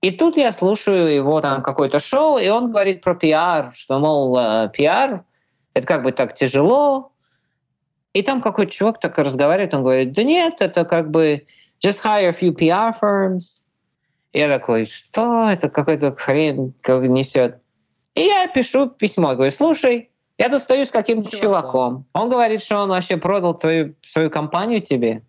[SPEAKER 1] И тут я слушаю его там какое-то шоу, и он говорит про пиар, что, мол, пиар это как бы так тяжело. И там какой-то чувак так разговаривает, он говорит, да нет, это как бы just hire a few PR firms. Я такой, что это какой-то хрен как несет. И я пишу письмо, говорю, слушай, я тут стою с каким-то чуваком. Он говорит, что он вообще продал твою, свою компанию тебе.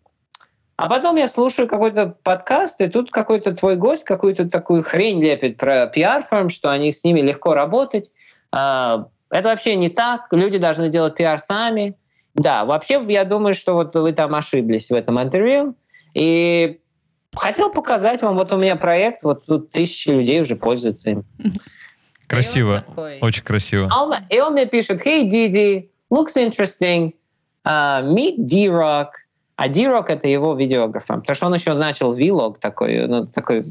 [SPEAKER 1] А потом я слушаю какой-то подкаст, и тут какой-то твой гость какую-то такую хрень лепит про пиар-фирм, что они с ними легко работать. А, это вообще не так. Люди должны делать пиар сами. Да, вообще я думаю, что вот вы там ошиблись в этом интервью. И хотел показать вам, вот у меня проект, вот тут тысячи людей уже пользуются им. [laughs]
[SPEAKER 3] Красиво, такой, очень красиво.
[SPEAKER 1] А он, и он мне пишет, hey, Didi, looks interesting, uh, meet D-Rock. А D-Rock — это его видеографом, потому что он еще начал вилог такой, ну, такой.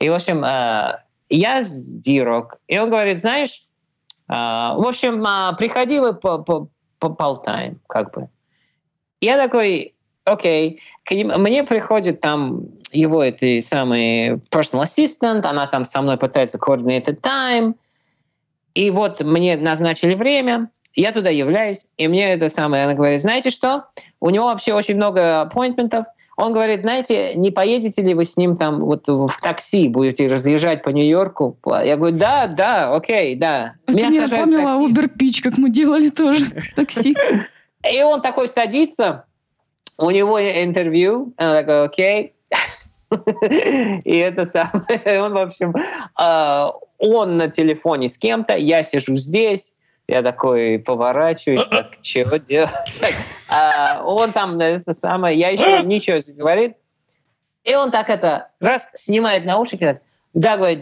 [SPEAKER 1] И, в общем, uh, я с D-Rock, и он говорит, знаешь, а, в общем, а, приходи, вы поболтаем, как бы. Я такой, окей, мне приходит там его этой самый personal assistant, она там со мной пытается coordinate time, и вот мне назначили время, я туда являюсь, и мне это самое, она говорит, знаете что, у него вообще очень много аппоинтментов, он говорит, знаете, не поедете ли вы с ним там вот в такси, будете разъезжать по Нью-Йорку? Я говорю, да, да, окей, да.
[SPEAKER 4] Это Меня мне напомнило Uber Pitch, как мы делали тоже в такси. [laughs]
[SPEAKER 1] И он такой садится, у него интервью, он такой, окей. И это самое, [laughs] он, в общем, а, он на телефоне с кем-то, я сижу здесь, я такой поворачиваюсь, так, чего делать? А он там, это самое, я еще ничего не говорит. И он так это, раз, снимает наушники, так, да, говорит,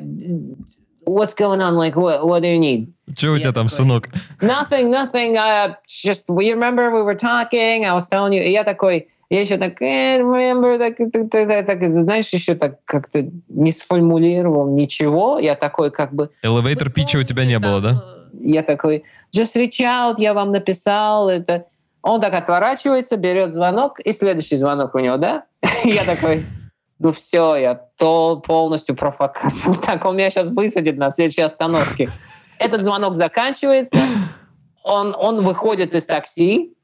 [SPEAKER 1] what's going on, like, what, what do you need?
[SPEAKER 3] Что у тебя там, сынок?
[SPEAKER 1] Nothing, nothing, uh, just, you remember we were talking, I was telling you, я такой, я еще так, eh, remember, так, так, так, так, знаешь, еще так как-то не сформулировал ничего, я такой как бы...
[SPEAKER 3] Elevator питча у тебя не было, да?
[SPEAKER 1] я такой, just reach out, я вам написал, это... Он так отворачивается, берет звонок, и следующий звонок у него, да? [laughs] Я такой, ну все, я то полностью профокат. [laughs] Так, он меня сейчас высадит на следующей остановке. Этот звонок заканчивается, он, он выходит из такси,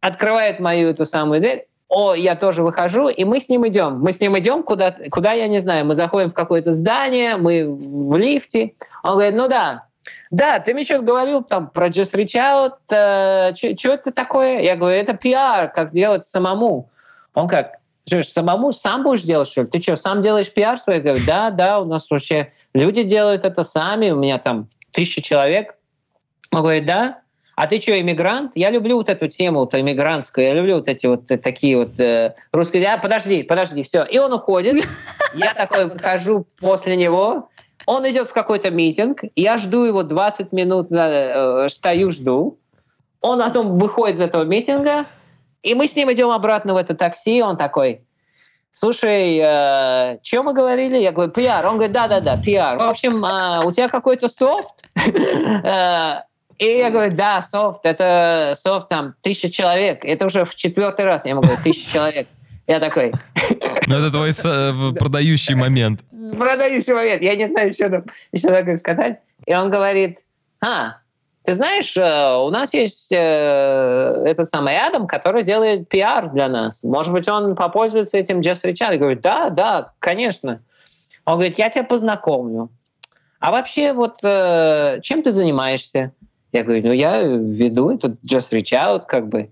[SPEAKER 1] открывает мою эту самую дверь, о, я тоже выхожу, и мы с ним идем. Мы с ним идем куда, куда я не знаю. Мы заходим в какое-то здание, мы в лифте. Он говорит, ну да, да, ты мне что-то говорил там про Just Reach Out, э, что это такое? Я говорю, это пиар, как делать самому. Он как, самому сам будешь делать, что ли? Ты что, сам делаешь пиар свой? Я говорю, да, да, у нас вообще люди делают это сами, у меня там тысяча человек. Он говорит, да, а ты что, иммигрант? Я люблю вот эту тему вот, иммигрантскую, я люблю вот эти вот э, такие вот э, русские... А, подожди, подожди, все. И он уходит. [laughs] Я такой выхожу после него, он идет в какой-то митинг, я жду его 20 минут, э, стою, жду. Он потом выходит из этого митинга, и мы с ним идем обратно в это такси, он такой, слушай, э, чем мы говорили? Я говорю, пиар. Он говорит, да-да-да, пиар. В общем, э, у тебя какой-то софт? [laughs] И я говорю, да, софт, это софт там тысяча человек. Это уже в четвертый раз я ему говорю, тысяча человек. Я такой...
[SPEAKER 3] Ну, это твой э, продающий момент. [laughs]
[SPEAKER 1] Продающий момент. Я не знаю, что там еще такое сказать. И он говорит, а, ты знаешь, э, у нас есть э, этот самый Адам, который делает пиар для нас. Может быть, он попользуется этим Reach Out. Я говорю, да, да, конечно. Он говорит, я тебя познакомлю. А вообще, вот э, чем ты занимаешься? Я говорю, ну я веду этот Just Reach Out, как бы.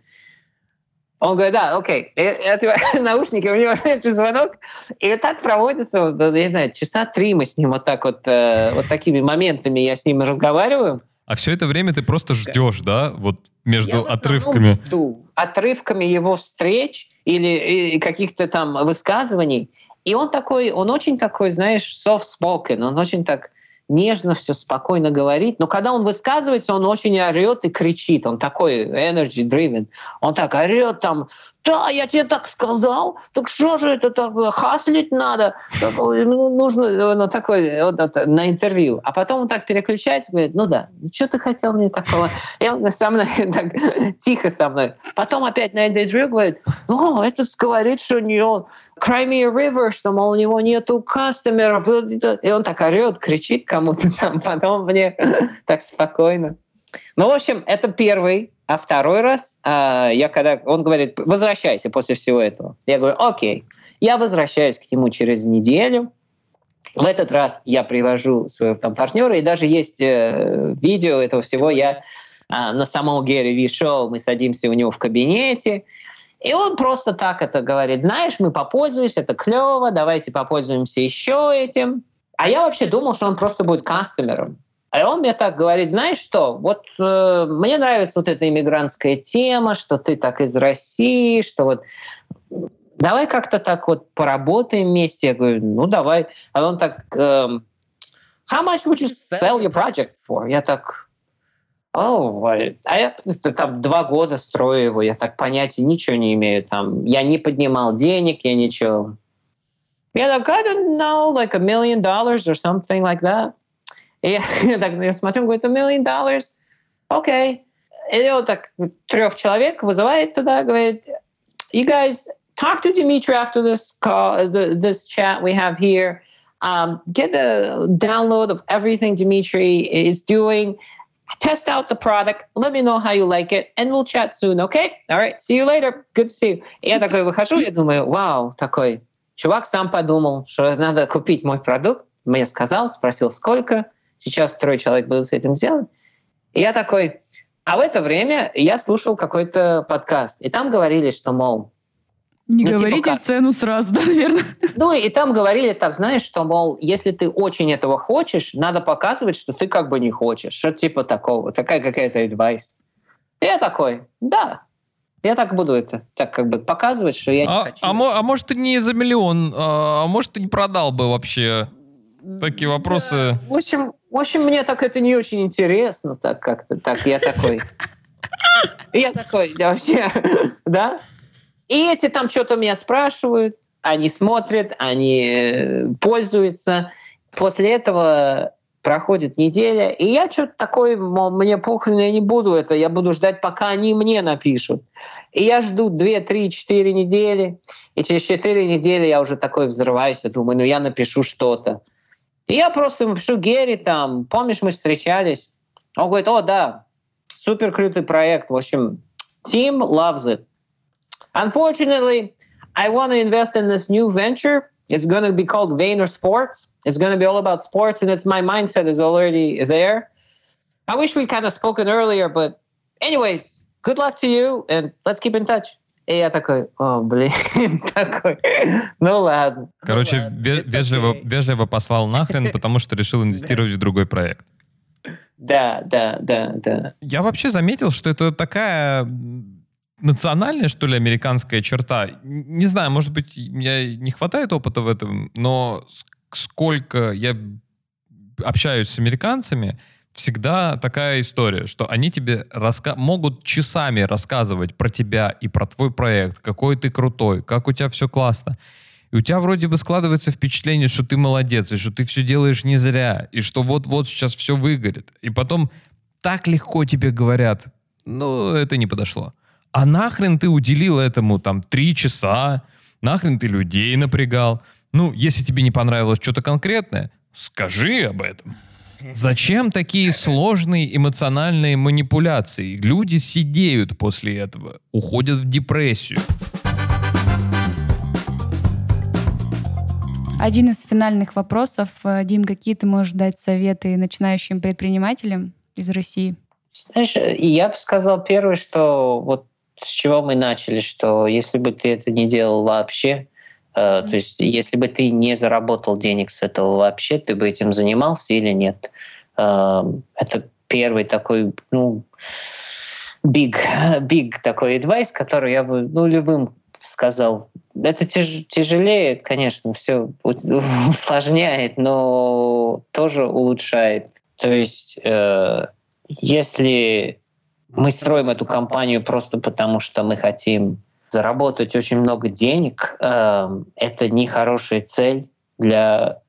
[SPEAKER 1] Он говорит, да, окей. Одеваю [laughs] наушники, у него звонок. И так проводится, вот, я не знаю, часа три мы с ним вот так вот, э, вот такими моментами я с ним разговариваю.
[SPEAKER 3] А все это время ты просто ждешь, да? Вот между я отрывками.
[SPEAKER 1] жду. Отрывками его встреч или, или каких-то там высказываний. И он такой, он очень такой, знаешь, soft-spoken, он очень так нежно все спокойно говорит, но когда он высказывается, он очень орет и кричит, он такой energy driven, он так орет там, да, я тебе так сказал, так что же это такое, хаслить надо, ну, нужно, ну, такой, вот, вот, на интервью. А потом он так переключается, говорит, ну да, ну что ты хотел мне такого? И он со мной [laughs] так тихо со мной. Потом опять на интервью говорит, о, этот говорит, что у него Crimea River, что, мол, у него нету кастомеров. И он так орет, кричит кому-то там. Потом мне [laughs] так спокойно. Ну, в общем, это первый а второй раз, а, я когда он говорит, возвращайся после всего этого. Я говорю, окей. Я возвращаюсь к нему через неделю. В этот раз я привожу своего там партнера, и даже есть э, видео этого всего. Я э, на самом Гэри Ви мы садимся у него в кабинете, и он просто так это говорит, знаешь, мы попользуемся, это клево, давайте попользуемся еще этим. А я вообще думал, что он просто будет кастомером. А он мне так говорит, знаешь что, вот э, мне нравится вот эта иммигрантская тема, что ты так из России, что вот давай как-то так вот поработаем вместе. Я говорю, ну давай. А он так, эм, how much would you sell your project for? Я так, oh, а я там два года строю его, я так понятия ничего не имею. Там, я не поднимал денег, я ничего. Я так, I don't know, like a million dollars or something like that. И [laughs] я так я смотрю, говорит, a million dollars? Окей. Okay. И вот так трех человек вызывает туда, говорит, you guys talk to Dimitri after this call, the, this chat we have here. Um, get the download of everything Dimitri is doing. Test out the product. Let me know how you like it, and we'll chat soon. Okay? All right. See you later. Good to see you. И я такой выхожу, я думаю, вау, такой чувак сам подумал, что надо купить мой продукт. Мне сказал, спросил, сколько. Сейчас второй человек будет с этим сделать. И я такой, а в это время я слушал какой-то подкаст, и там говорили, что, мол,
[SPEAKER 4] не ну, типа говорите типа, цену сразу, [laughs] да, наверное.
[SPEAKER 1] Ну, и там говорили так, знаешь, что, мол, если ты очень этого хочешь, надо показывать, что ты как бы не хочешь. Что типа такого, такая какая-то. И я такой, да, я так буду это, так как бы показывать, что я
[SPEAKER 3] а,
[SPEAKER 1] не хочу.
[SPEAKER 3] А, а может, ты не за миллион, а, а может, ты не продал бы вообще такие вопросы?
[SPEAKER 1] Да, в общем, в общем, мне так это не очень интересно, так как-то, так, я такой... Я такой, да, вообще, да? И эти там что-то меня спрашивают, они смотрят, они э, пользуются. После этого проходит неделя, и я что-то такой, мне похрен, я не буду это, я буду ждать, пока они мне напишут. И я жду 2, 3, 4 недели, и через 4 недели я уже такой взрываюсь, я думаю, ну я напишу что-то. И я просто напишу Герри там, помнишь, мы встречались? Он говорит, о, да, супер крутый проект, в общем, team loves it. Unfortunately, I want to invest in this new venture. It's going to be called Vayner Sports. It's going to be all about sports, and it's my mindset is already there. I wish we kind of spoken earlier, but anyways, good luck to you, and let's keep in touch. И я такой, о, блин, [laughs] такой, ну ладно.
[SPEAKER 3] Короче, ве- вежливо, вежливо послал нахрен, [laughs] потому что решил инвестировать в другой проект.
[SPEAKER 1] Да, да, да, да.
[SPEAKER 3] Я вообще заметил, что это такая национальная, что ли, американская черта. Не знаю, может быть, мне не хватает опыта в этом, но сколько я общаюсь с американцами, всегда такая история, что они тебе раска- могут часами рассказывать про тебя и про твой проект, какой ты крутой, как у тебя все классно. И у тебя вроде бы складывается впечатление, что ты молодец, и что ты все делаешь не зря, и что вот-вот сейчас все выгорит. И потом так легко тебе говорят, ну, это не подошло. А нахрен ты уделил этому там три часа, нахрен ты людей напрягал. Ну, если тебе не понравилось что-то конкретное, скажи об этом. Зачем такие сложные эмоциональные манипуляции? Люди сидеют после этого, уходят в депрессию.
[SPEAKER 4] Один из финальных вопросов. Э, Дим, какие ты можешь дать советы начинающим предпринимателям из России?
[SPEAKER 1] Знаешь, я бы сказал первое, что вот с чего мы начали, что если бы ты это не делал вообще. То есть если бы ты не заработал денег с этого вообще, ты бы этим занимался или нет. Э, это первый такой, ну, big, [laughs] big такой advice, который я бы, ну, любым сказал. Это тяж, тяжелее, конечно, все [laughs] усложняет, но тоже улучшает. То есть, э, если мы строим эту компанию просто потому, что мы хотим заработать очень много денег. Эм, это не хорошая цель для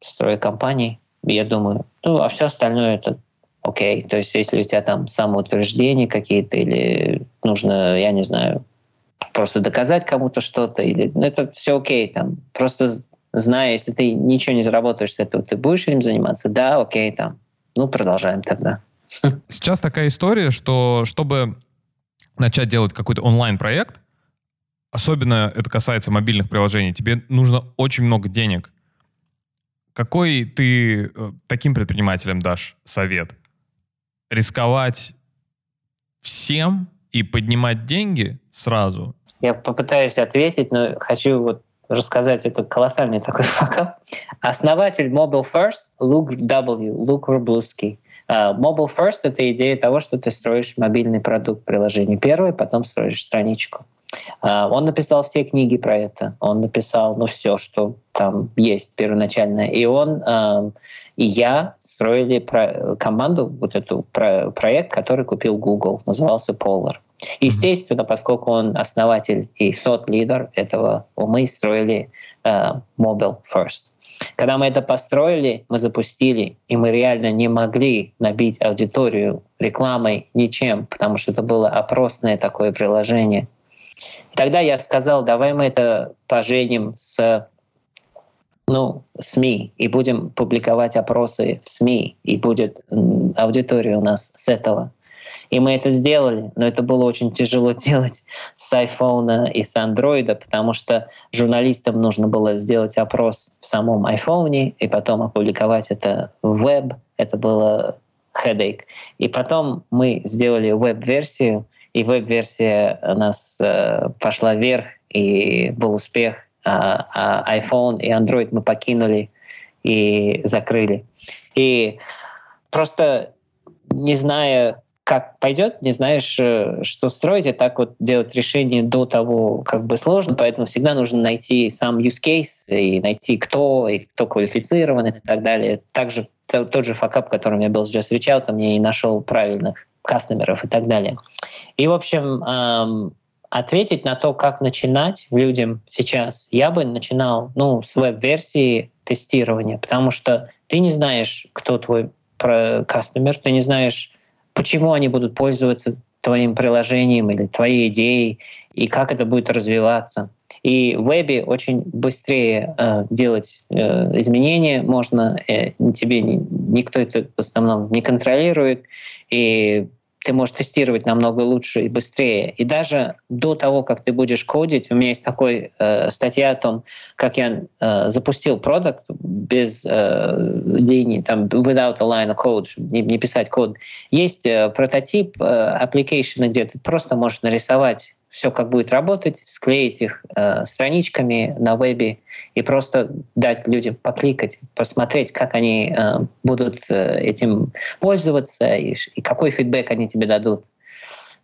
[SPEAKER 1] строя компании, я думаю. Ну, а все остальное это окей. То есть если у тебя там самоутверждения какие-то или нужно, я не знаю, просто доказать кому-то что-то, или ну, это все окей. Там. Просто зная, если ты ничего не заработаешь с этого, ты будешь этим заниматься, да, окей, там. Ну, продолжаем тогда.
[SPEAKER 3] Сейчас такая история, что чтобы начать делать какой-то онлайн-проект, особенно это касается мобильных приложений, тебе нужно очень много денег. Какой ты э, таким предпринимателям дашь совет? Рисковать всем и поднимать деньги сразу?
[SPEAKER 1] Я попытаюсь ответить, но хочу вот рассказать это колоссальный такой [laughs] факап. Основатель Mobile First Luke W. Luke Рублуский – а, mobile first — это идея того, что ты строишь мобильный продукт приложение первый, потом строишь страничку. А, он написал все книги про это. Он написал, ну, все, что там есть первоначально. И он и я строили про команду, вот эту про проект, который купил Google, назывался Polar. Естественно, поскольку он основатель и сот-лидер этого, мы строили uh, Mobile First. Когда мы это построили, мы запустили, и мы реально не могли набить аудиторию рекламой ничем, потому что это было опросное такое приложение. И тогда я сказал, давай мы это поженим с ну, СМИ, и будем публиковать опросы в СМИ, и будет аудитория у нас с этого. И мы это сделали, но это было очень тяжело [laughs] делать с iPhone и с Android, потому что журналистам нужно было сделать опрос в самом iPhone и потом опубликовать это в веб. Это было headache. И потом мы сделали веб-версию, и веб-версия у нас э, пошла вверх, и был успех. А, а iPhone и Android мы покинули и закрыли. И просто не зная, как пойдет, не знаешь, э, что строить, и так вот делать решение до того как бы сложно, поэтому всегда нужно найти сам use case и найти кто, и кто квалифицирован и так далее. Также тот же факап, которым я был сейчас встречал, там я не нашел правильных кастомеров и так далее. И, в общем, эм, ответить на то, как начинать людям сейчас, я бы начинал ну, с веб-версии тестирования, потому что ты не знаешь, кто твой кастомер, ты не знаешь, почему они будут пользоваться твоим приложением или твоей идеей, и как это будет развиваться. И в вебе очень быстрее э, делать э, изменения можно, э, тебе никто это в основном не контролирует, и ты можешь тестировать намного лучше и быстрее. И даже до того, как ты будешь кодить, у меня есть такой э, статья о том, как я э, запустил продукт без э, линии, там, without a line of code, чтобы не, не писать код. Есть э, прототип э, application, где ты просто можешь нарисовать все как будет работать, склеить их э, страничками на вебе и просто дать людям покликать, посмотреть, как они э, будут э, этим пользоваться и, и какой фидбэк они тебе дадут.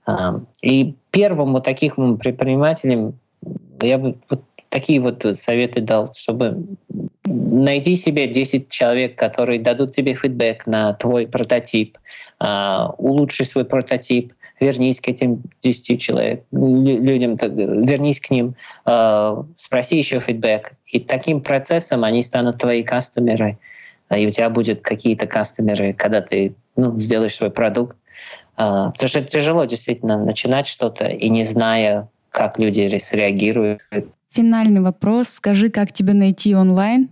[SPEAKER 1] Э, и первым вот таких предпринимателям я бы вот такие вот советы дал, чтобы найди себе 10 человек, которые дадут тебе фидбэк на твой прототип, э, улучши свой прототип, вернись к этим 10 человек, людям, вернись к ним, э, спроси еще фидбэк. И таким процессом они станут твои кастомеры, и у тебя будут какие-то кастомеры, когда ты ну, сделаешь свой продукт. Э, потому что тяжело действительно начинать что-то и не зная, как люди среагируют.
[SPEAKER 4] Финальный вопрос. Скажи, как тебя найти онлайн,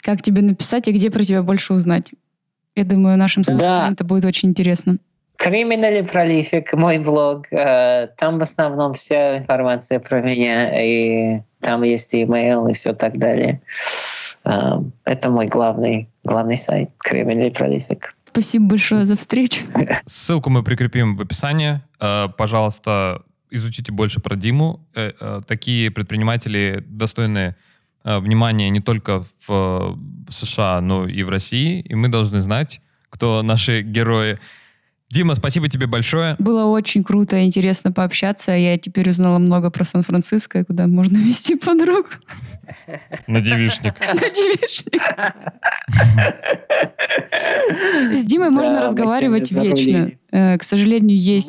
[SPEAKER 4] как тебе написать и где про тебя больше узнать? Я думаю, нашим слушателям да. это будет очень интересно.
[SPEAKER 1] Criminally Prolific, мой блог. Э, там в основном вся информация про меня, и там есть имейл и все так далее. Э, это мой главный, главный сайт, Criminally Prolific.
[SPEAKER 4] Спасибо большое за встречу. [laughs]
[SPEAKER 3] Ссылку мы прикрепим в описании. Э, пожалуйста, изучите больше про Диму. Такие предприниматели достойны внимания не только в США, но и в России. И мы должны знать, кто наши герои. Дима, спасибо тебе большое.
[SPEAKER 4] Было очень круто и интересно пообщаться. Я теперь узнала много про Сан-Франциско, куда можно [laughs] вести подругу.
[SPEAKER 3] На девишник. [laughs]
[SPEAKER 4] На девишник. С Димой можно разговаривать вечно. Э, к сожалению, есть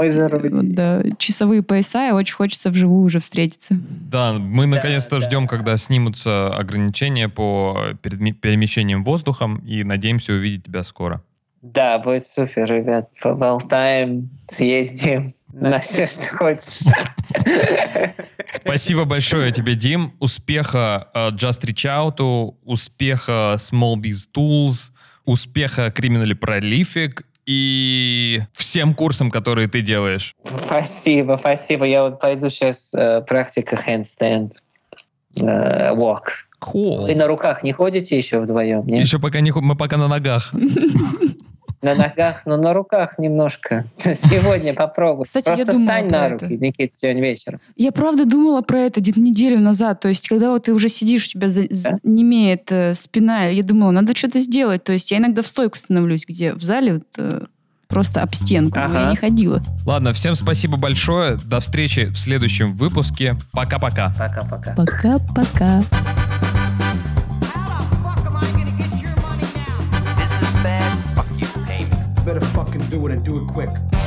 [SPEAKER 4] часовые пояса, и очень хочется вживую уже встретиться.
[SPEAKER 3] Да, мы наконец-то ждем, когда снимутся ограничения по перемещениям воздухом, и надеемся увидеть тебя скоро.
[SPEAKER 1] Да, будет супер, ребят. Поболтаем, съездим на все, что хочешь.
[SPEAKER 3] Спасибо большое тебе, Дим. Успеха uh, Just Reach Out, успеха Small Biz Tools, успеха Criminally Prolific и всем курсам, которые ты делаешь.
[SPEAKER 1] Спасибо, спасибо. Я вот пойду сейчас uh, практика handstand uh, walk.
[SPEAKER 3] Cool.
[SPEAKER 1] Вы на руках не ходите еще вдвоем?
[SPEAKER 3] Нет? Еще пока не мы пока на ногах. [laughs]
[SPEAKER 1] На ногах, но на руках немножко. [laughs] Сегодня попробуй. Кстати, Просто я встань на руки, это. Никита, сегодня вечером.
[SPEAKER 4] Я правда думала про это где-то неделю назад. То есть, когда вот ты уже сидишь, у тебя да? немеет э, спина, я думала, надо что-то сделать. То есть, я иногда в стойку становлюсь, где в зале вот, э, просто об стенку, ага. но я не ходила.
[SPEAKER 3] Ладно, всем спасибо большое. До встречи в следующем выпуске. Пока-пока.
[SPEAKER 1] Пока-пока.
[SPEAKER 4] Пока-пока.
[SPEAKER 2] Do it and do it quick.